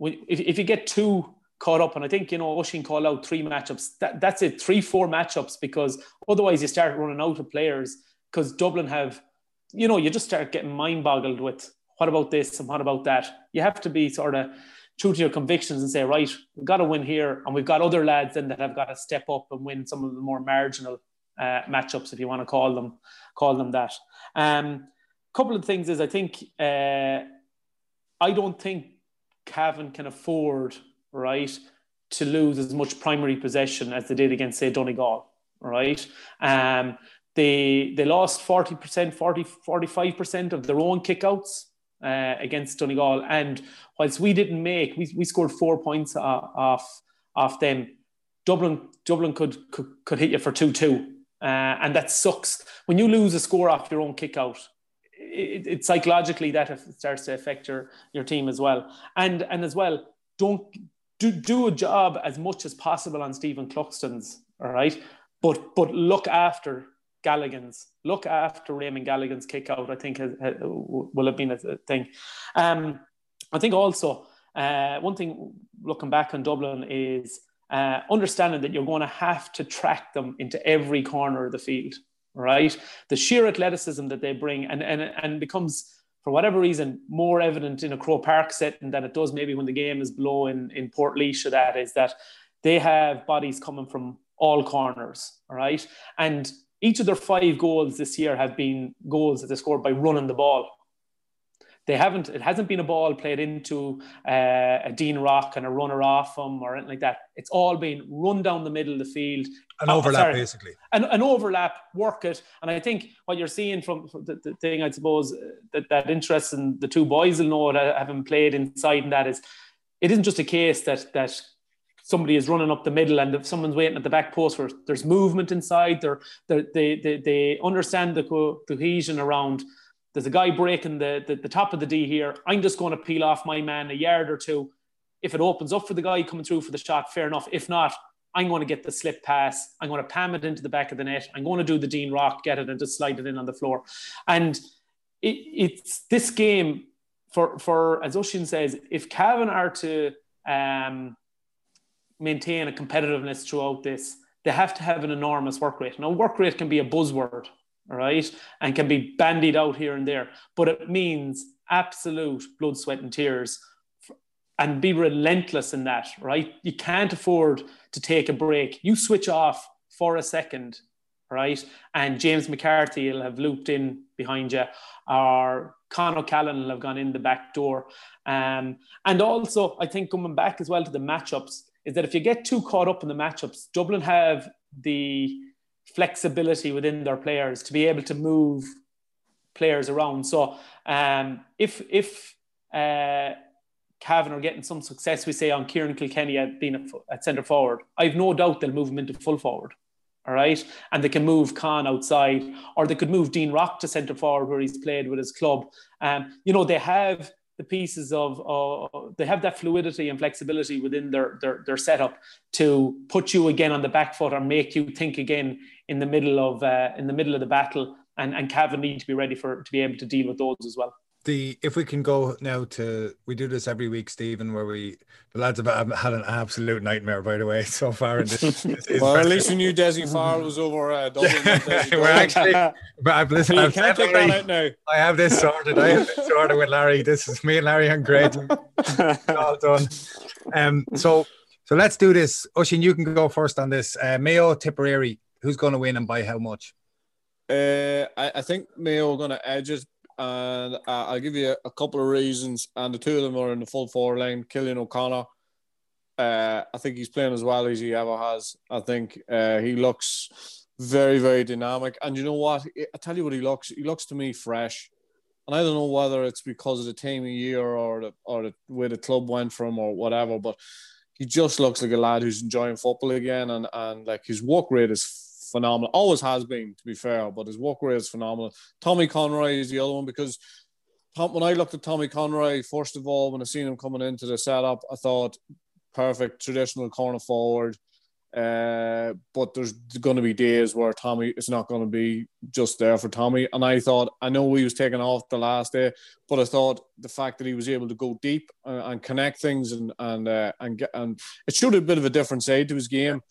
if, if you get too caught up, and I think you know Oisín called out three matchups. That, that's it, three four matchups because otherwise you start running out of players because Dublin have, you know, you just start getting mind boggled with what about this and what about that? You have to be sort of true to your convictions and say, right, we've got to win here, and we've got other lads then that have got to step up and win some of the more marginal uh, matchups, if you want to call them call them that. Um, couple of things is I think uh, I don't think Cavan can afford right to lose as much primary possession as they did against say Donegal, right? Um, they they lost 40%, 40, 45% of their own kickouts uh, against Donegal. And whilst we didn't make, we, we scored four points off off them. Dublin Dublin could could, could hit you for two two, uh, and that sucks when you lose a score off your own kick out. It, it, psychologically that starts to affect your your team as well, and and as well don't do do a job as much as possible on Stephen Cluxton's. All right, but but look after Galligan's. Look after Raymond Galligan's kick out, I think has, has, will have been a thing. Um, I think also uh, one thing looking back on Dublin is uh, understanding that you're going to have to track them into every corner of the field, right? The sheer athleticism that they bring and, and, and becomes, for whatever reason, more evident in a Croke Park setting than it does maybe when the game is below in, Portlaoise or that is that they have bodies coming from all corners, all right? And each of their five goals this year have been goals that they scored by running the ball. They haven't. It hasn't been a ball played into uh, a Dean Rock and a runner off them or anything like that. It's all been run down the middle of the field. An oh, overlap, sorry, basically. An, an overlap, work it. And I think what you're seeing from, the, the, thing, I suppose, that, that interests in the two boys will know that having played inside and that is, it isn't just a case that that somebody is running up the middle and if someone's waiting at the back post where there's movement inside, they're, they're, they, they, they understand the co- cohesion around. There's a guy breaking the, the, the top of the D here. I'm just going to peel off my man a yard or two. If it opens up for the guy coming through for the shot, fair enough. If not, I'm going to get the slip pass. I'm going to pam it into the back of the net. I'm going to do the Dean Rock, get it, and just slide it in on the floor. And it, it's this game for for as Oisin says, if Cavan are to um, maintain a competitiveness throughout this, they have to have an enormous work rate. Now, work rate can be a buzzword, right, and can be bandied out here and there, but it means absolute blood, sweat, and tears and be relentless in that, right? You can't afford to take a break. You switch off for a second, right? And James McCarthy will have looped in behind you, or Con O'Callaghan will have gone in the back door. Um, and also, I think coming back as well to the matchups, is that if you get too caught up in the matchups, Dublin have the flexibility within their players to be able to move players around. So um, if if uh, Cavan are getting some success, we say on Ciarán Kilkenny at being a, at centre forward, I've no doubt they'll move him into full forward. All right, and they can move Con outside, or they could move Dean Rock to centre forward where he's played with his club. Um, you know, they have the pieces of uh, they have that fluidity and flexibility within their, their their setup to put you again on the back foot or make you think again in the middle of uh, in the middle of the battle and and Cavan need to be ready for to be able to deal with those as well the if we can go now to we do this every week, Stephen, where we the lads have had an absolute nightmare by the way so far. In this, this well, at least you knew Dessie Farrell was over uh, Dublin. We're actually, but I've listened. I've can't take Larry, that out now. I have this sorted. I have this sorted with Larry. This is me and Larry and great. all done. Um, so so let's do this. Oisin, you can go first on this. Uh, Mayo Tipperary, who's going to win and by how much? Uh, I, I think Mayo are going to edge it and uh, I'll give you a, couple of reasons. And the two of them are in the full forward line. Cillian O'Connor, uh, I think he's playing as well as he ever has. I think uh, he looks very, very dynamic. And you know what? I tell you what he looks. He looks to me fresh. And I don't know whether it's because of the time of year or the or the way the club went from or whatever, but he just looks like a lad who's enjoying football again. And and like his work rate is phenomenal. Always has been, to be fair, but his work rate is phenomenal. Tommy Conroy is the other one because Tom, when I looked at Tommy Conroy, first of all, when I seen him coming into the setup, I thought perfect traditional corner forward. Uh, but there's going to be days where Tommy is not going to be just there for Tommy. And I thought, I know he was taken off the last day, but I thought the fact that he was able to go deep and, and connect things and and uh, and get and it showed a bit of a different side to his game.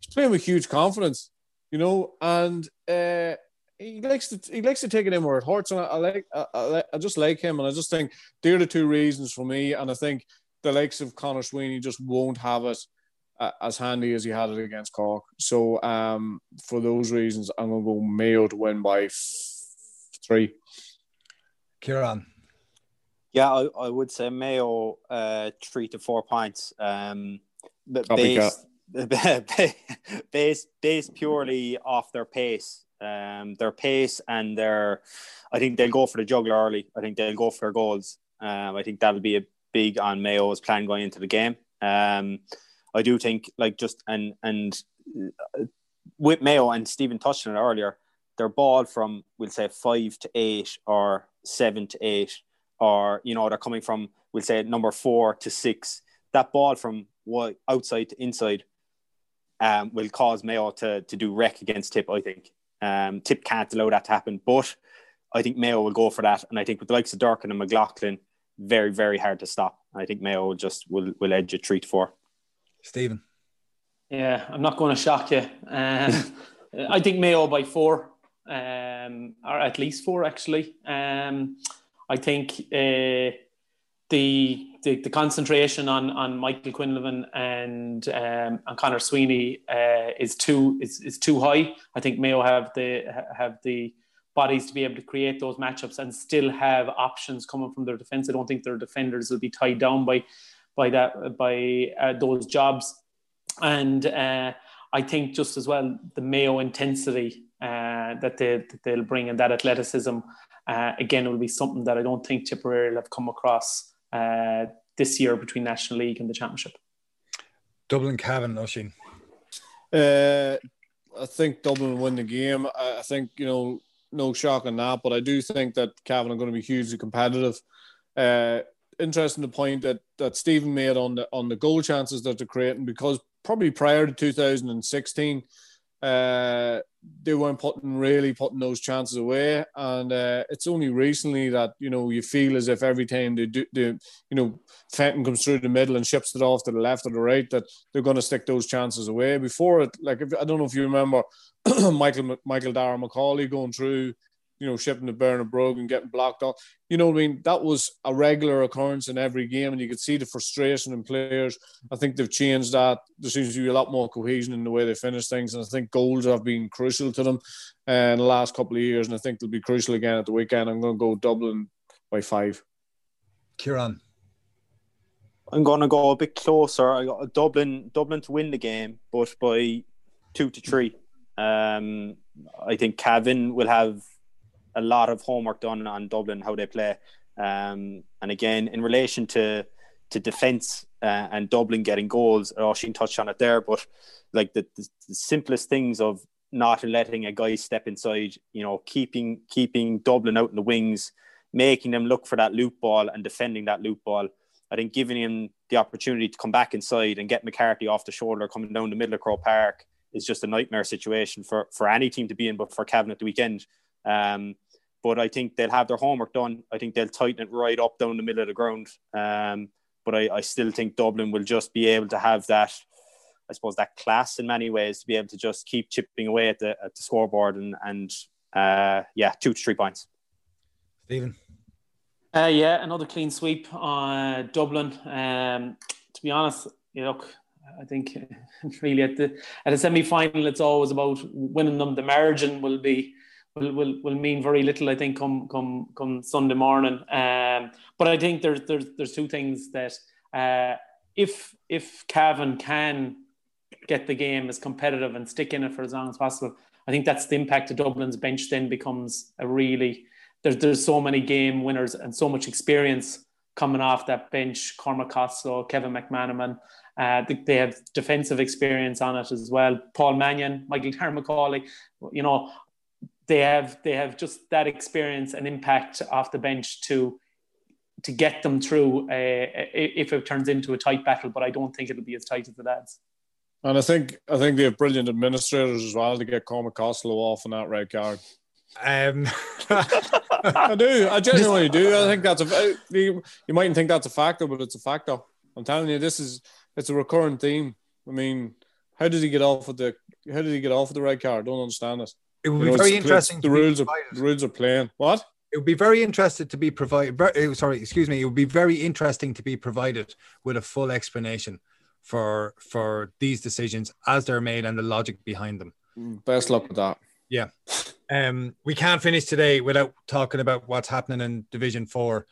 He's playing with huge confidence you know, and uh, he likes to he likes to take it in where it hurts, and I, I like I, I, I, just like him, and I just think they're the two reasons for me, and I think the likes of Conor Sweeney just won't have it uh, as handy as he had it against Cork. So um, for those reasons, I'm going to go Mayo to win by f- three. Kieran. Yeah, I, I would say Mayo uh, three to four points. Um, Copycat. based, based based purely off their pace. Um, their pace and their, I think they'll go for the juggler early. I think they'll go for their goals. Um, I think that'll be a big on Mayo's plan going into the game. Um, I do think like just and and uh, with Mayo and Stephen touched on it earlier, their ball from we'll say five to eight or seven to eight, or you know they're coming from we'll say number four to six. That ball from what outside to inside um, will cause Mayo to to do wreck against Tip. I think um, Tip can't allow that to happen, but I think Mayo will go for that, and I think with the likes of Durcan and McLoughlin, very very hard to stop. I think Mayo will just will will edge it treat for. Stephen. Yeah, I'm not going to shock you. Um, I think Mayo by four, um, or at least four actually. Um, I think uh, the, the the concentration on on Michael Quinlivan and um, and Conor Sweeney uh, is too is, is too high. I think Mayo have the have the bodies to be able to create those matchups and still have options coming from their defense. I don't think their defenders will be tied down by by that by uh, those jobs, and uh, I think just as well the Mayo intensity uh, that they that they'll bring and that athleticism uh, again will be something that I don't think Tipperary will have come across uh, this year between National League and the Championship. Dublin, Cavan, Oisin. Uh, I think Dublin will win the game. I, I think you know no shock on that, but I do think that Cavan are going to be hugely competitive. Uh, interesting the point that that Stephen made on the on the goal chances that they're creating because probably prior to 2016, uh, they weren't putting really putting those chances away, and uh, it's only recently that you know you feel as if every time they do, they, you know, Fenton comes through the middle and ships it off to the left or the right, that they're going to stick those chances away. Before it, like if, I don't know if you remember Michael Michael Darragh Macauley going through you know, shipping to Bernard Brogan and getting blocked off. You know what I mean? That was a regular occurrence in every game, and you could see the frustration in players. I think they've changed that. There seems to be a lot more cohesion in the way they finish things, and I think goals have been crucial to them uh, in the last couple of years, and I think they'll be crucial again at the weekend. I'm going to go Dublin by five. Kieran. I'm going to go a bit closer. I got Dublin, Dublin to win the game, but by two to three. Um, I think Cavan will have a lot of homework done on Dublin how they play. Um, and again, in relation to to defence uh, and Dublin getting goals, Oisin touched on it there, but like the, the, the, simplest things of not letting a guy step inside, you know, keeping keeping Dublin out in the wings, making them look for that loop ball and defending that loop ball. I think giving him the opportunity to come back inside and get McCarthy off the shoulder coming down the middle of Croke Park is just a nightmare situation for, for any team to be in, but for Cavan at the weekend. Um, but I think they'll have their homework done. I think they'll tighten it right up down the middle of the ground. Um, but I, I still think Dublin will just be able to have that, I suppose, that class in many ways to be able to just keep chipping away at the at the scoreboard and and uh, yeah, two to three points. Stephen. Uh, yeah, another clean sweep on uh, Dublin. Um, to be honest, you know, I think really at the at a semi final, it's always about winning them. The margin will be will, will, will mean very little, I think, come come come Sunday morning. Um, but I think there's there's there's two things that uh, if if Cavan can get the game as competitive and stick in it for as long as possible, I think that's the impact of Dublin's bench. Then becomes a really there's there's so many game winners and so much experience coming off that bench. Cormac Costello, Kevin McManamon. Uh, they have defensive experience on it as well. Paul Mannion, Michael Darragh Macauley. You know, they have they have just that experience and impact off the bench to to get them through uh, if it turns into a tight battle. But I don't think it'll be as tight as the lads. And I think I think they have brilliant administrators as well to get Cormac Costello off on that red card. Um, I do. I genuinely do. I think that's a. You, you mightn't think that's a factor, but it's a factor. I'm telling you, this is it's a recurring theme. I mean, how did he get off with the? How did he get off with the red card? I don't understand this. It would be very interesting. The rules are the rules are playing. What? it would be very interested to be provided. uh, Sorry, excuse me. It would be very interesting to be provided with a full explanation for for these decisions as they're made and the logic behind them. Best luck with that. Yeah. Um, we can't finish today without talking about what's happening in Division Four.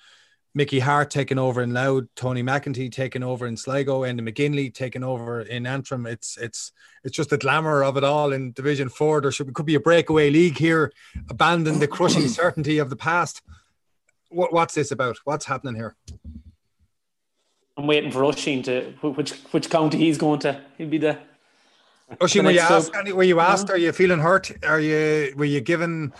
Mickey Harte taking over in Louth, Tony McEntee taking over in Sligo, and McGinley taking over in Antrim. It's it's it's just the glamour of it all in Division Four. There should could be a breakaway league here. Abandon the crushing certainty of the past. What, what's this about? What's happening here? I'm waiting for Oisin to which which county he's going to. He'll be the. Oisin, the were you asked? Any, were you asked? No. Are you feeling hurt? Are you? Were you given?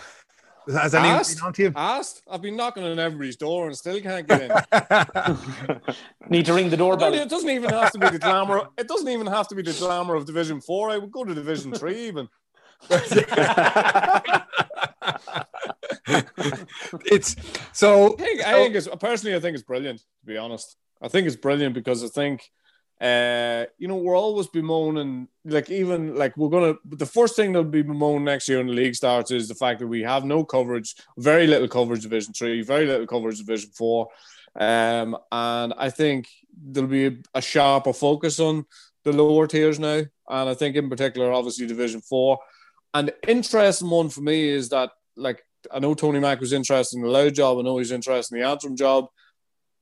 Has anyone Asked? been on to you? Asked? I've been knocking on everybody's door and still can't get in. Need to ring the doorbell. It doesn't even have to be the glamour. It doesn't even have to be the glamour of Division Four. Eh? I would go to Division Three even. it's so. I think, I think it's personally, I think it's brilliant. To be honest, I think it's brilliant because I think, uh, you know, we're always bemoaning, like even like we're gonna. The first thing that'll be bemoaned next year when the league starts is the fact that we have no coverage, very little coverage Division Three, very little coverage Division Four, um, and I think there'll be a, a sharper focus on the lower tiers now, and I think in particular, obviously Division Four. And the interesting one for me is that, like, I know Tony Mack was interested in the Louth job. I know he's interested in the Antrim job.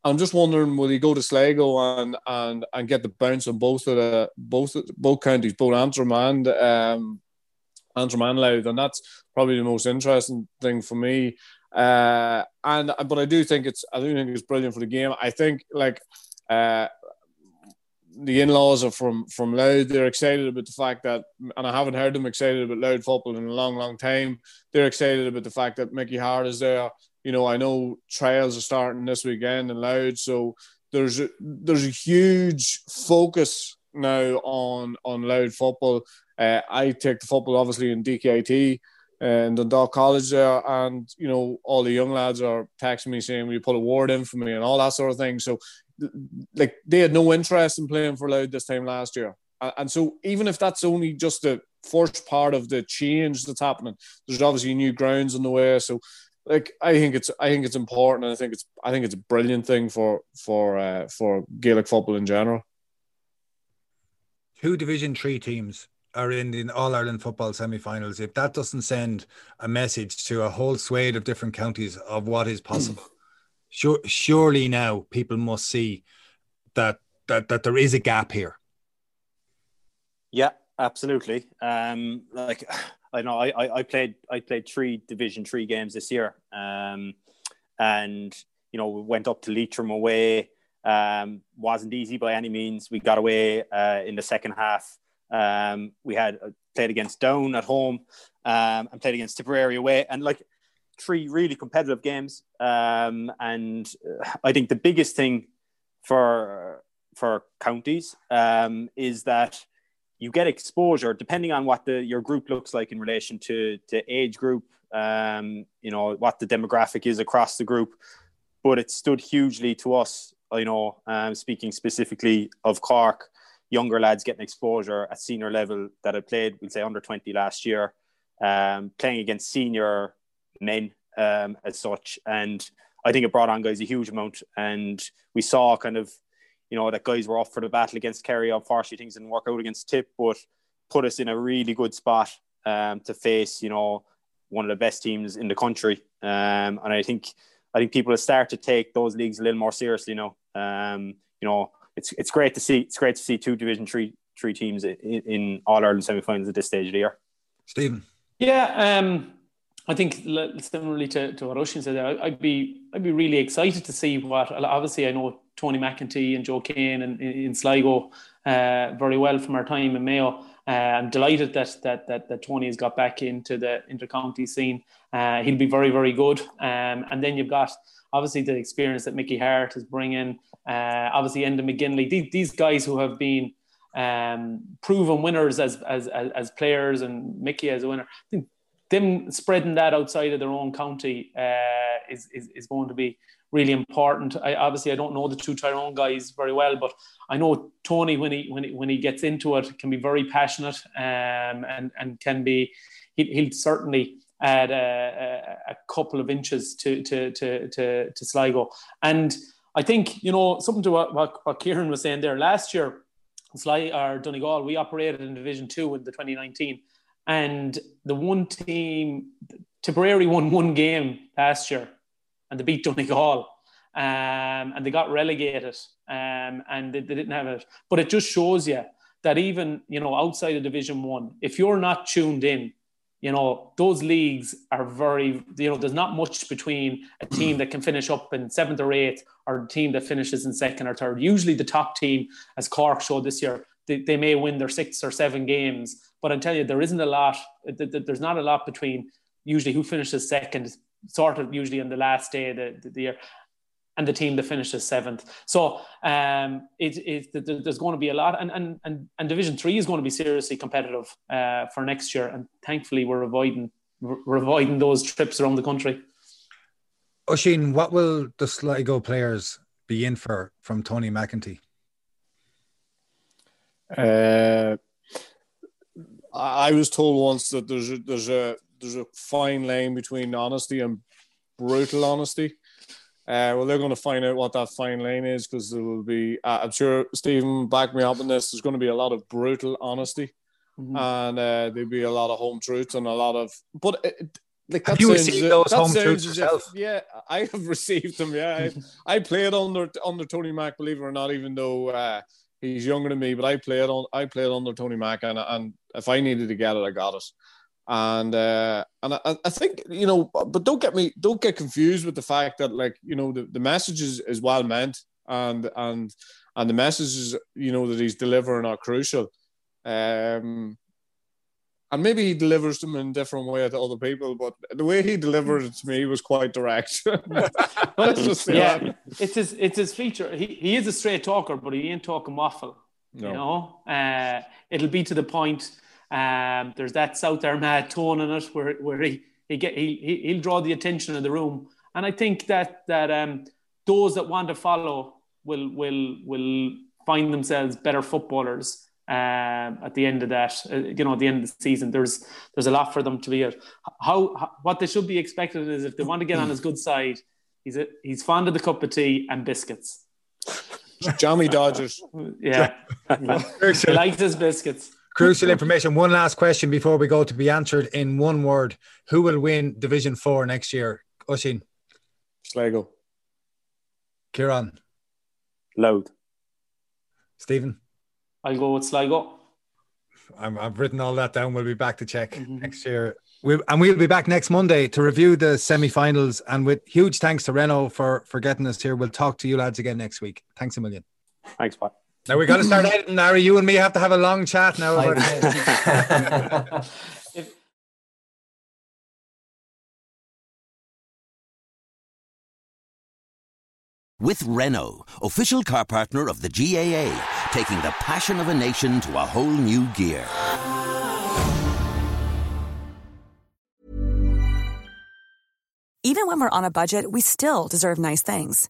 I'm just wondering, will he go to Sligo and and and get the bounce on both of the both both counties, both Antrim and um, Antrim and Louth, and that's probably the most interesting thing for me. Uh, and but I do think it's I do think it's brilliant for the game. I think like uh, the in-laws are from from Louth. They're excited about the fact that, and I haven't heard them excited about Louth football in a long, long time. They're excited about the fact that Mickey Harte is there. You know, I know trials are starting this weekend in Louth, so there's a, there's a huge focus now on on Louth football. Uh, I take the football obviously in DKIT and Dundalk College there, and you know all the young lads are texting me saying, "Will you put a word in for me?" and all that sort of thing. So like they had no interest in playing for Louth this time last year. And and so even if that's only just the first part of the change that's happening, there's obviously new grounds on the way. So like I think it's I think it's important and I think it's I think it's a brilliant thing for for uh, for Gaelic football in general. two Division Three teams are in the All Ireland football semi-finals. If that doesn't send a message to a whole swathe of different counties of what is possible, sure, surely now people must see that that that there is a gap here. Yeah, absolutely. Um, like I know, I, I, played I played three Division Three games this year, um, and you know we went up to Leitrim away. Um, wasn't easy by any means. We got away uh, in the second half. Um, we had uh, played against Down at home um, and played against Tipperary away, and like three really competitive games. Um, and uh, I think the biggest thing for for counties um, is that you get exposure depending on what the your group looks like in relation to to age group um you know what the demographic is across the group. But it stood hugely to us you know um speaking specifically of cork younger lads getting exposure at senior level that had played we'll say under 20 last year um playing against senior men um as such. And i think it brought on guys a huge amount. And we saw kind of you know, that guys were off for the battle against Kerry. Unfortunately, things didn't work out against Tip, but put us in a really good spot um, to face, you know, one of the best teams in the country. Um, and I think I think people have started to take those leagues a little more seriously now. Um, you know, it's it's great to see it's great to see two Division three three teams in, in All Ireland semi-finals at this stage of the year. Stephen. Yeah, um, I think similarly to, to what Oisín said, I'd be I'd be really excited to see what. Obviously, I know Tony McEntee and Joe Kane and in, Sligo uh, very well from our time in Mayo. Uh, I'm delighted that, that that that Tony has got back into the intercounty scene. Uh, he'll be very very good. Um, and then you've got obviously the experience that Mickey Harte is bringing. Uh, obviously, Enda McGinley. These, these guys who have been um, proven winners as, as as as players, and Mickey as a winner. I think them spreading that outside of their own county uh, is, is is going to be really important. I obviously I don't know the two Tyrone guys very well, but I know Tony when he when he when he gets into it can be very passionate um, and and can be he, he'll certainly add a, a, couple of inches to, to, to, to, to Sligo. And I think, you know, something to what, what, what Kieran was saying there last year, Sly or Donegal, we operated in Division Two in the 2019, and the one team, Tipperary won one game last year, and they beat Donegal, um, and they got relegated, um, and they, they didn't have it. But it just shows you that even you know outside of Division One, if you're not tuned in, you know those leagues are very you know there's not much between a team that can finish up in seventh or eighth or a team that finishes in second or third. Usually the top team, as Cork showed this year, they, they may win their six or seven games, but I tell you there isn't a lot. There's not a lot between usually who finishes second, sort of usually on the last day of the, the year, and the team that finishes seventh. So um, it, it, there's going to be a lot, and, and, and, and Division Three is going to be seriously competitive uh, for next year. And thankfully, we're avoiding we're avoiding those trips around the country. Oisín, what will the Sligo players be in for from Tony McEntee? Uh, I was told once that there's a, there's a there's a fine line between honesty and brutal honesty. Uh, well, they're going to find out what that fine line is because there will be. Uh, I'm sure Stephen back me up on this. There's going to be a lot of brutal honesty, mm-hmm. and uh, there'll be a lot of home truths and a lot of. But it, like have you received those home truths yourself? If, yeah, I have received them. Yeah, I, I, played under under Tony Mack, believe it or not, even though uh, he's younger than me. But I played on I played under Tony Mack, and and if I needed to get it, I got it and uh, and I, I, think you know, but don't get me, don't get confused with the fact that like you know the, the message is, is well meant and and and the messages you know that he's delivering are crucial, um, and maybe he delivers them in a different way to other people, but the way he delivered it to me was quite direct. yeah, that. it's his it's his feature. He he is a straight talker, but he ain't talking waffle. No. You know, uh, it'll be to the point um, there's that South Armagh tone in it where, where he, he get, he, he'll draw the attention of the room. And I think that, that um, those that want to follow will, will, will find themselves better footballers um, at the end of that, uh, you know, at the end of the season. There's there's a lot for them to be at. How, how, what they should be expected is if they want to get on his good side, he's a, he's fond of the cup of tea and biscuits. Jammie Dodgers. yeah, he likes his biscuits. Crucial information. One last question before we go to be answered in one word. Who will win Division Four next year? Oisín. Sligo. Kieran. Louth. Stephen. I'll go with Sligo. i have written all that down. We'll be back to check mm-hmm. next year. We'll, and we'll be back next Monday to review the semi-finals. And with huge thanks to Renault for for getting us here. We'll talk to you lads again next week. Thanks a million. Thanks, Pat. Now we got to start editing, Larry. You and me have to have a long chat now. With Renault, official car partner of the GAA, taking the passion of a nation to a whole new gear. Even when we're on a budget, we still deserve nice things.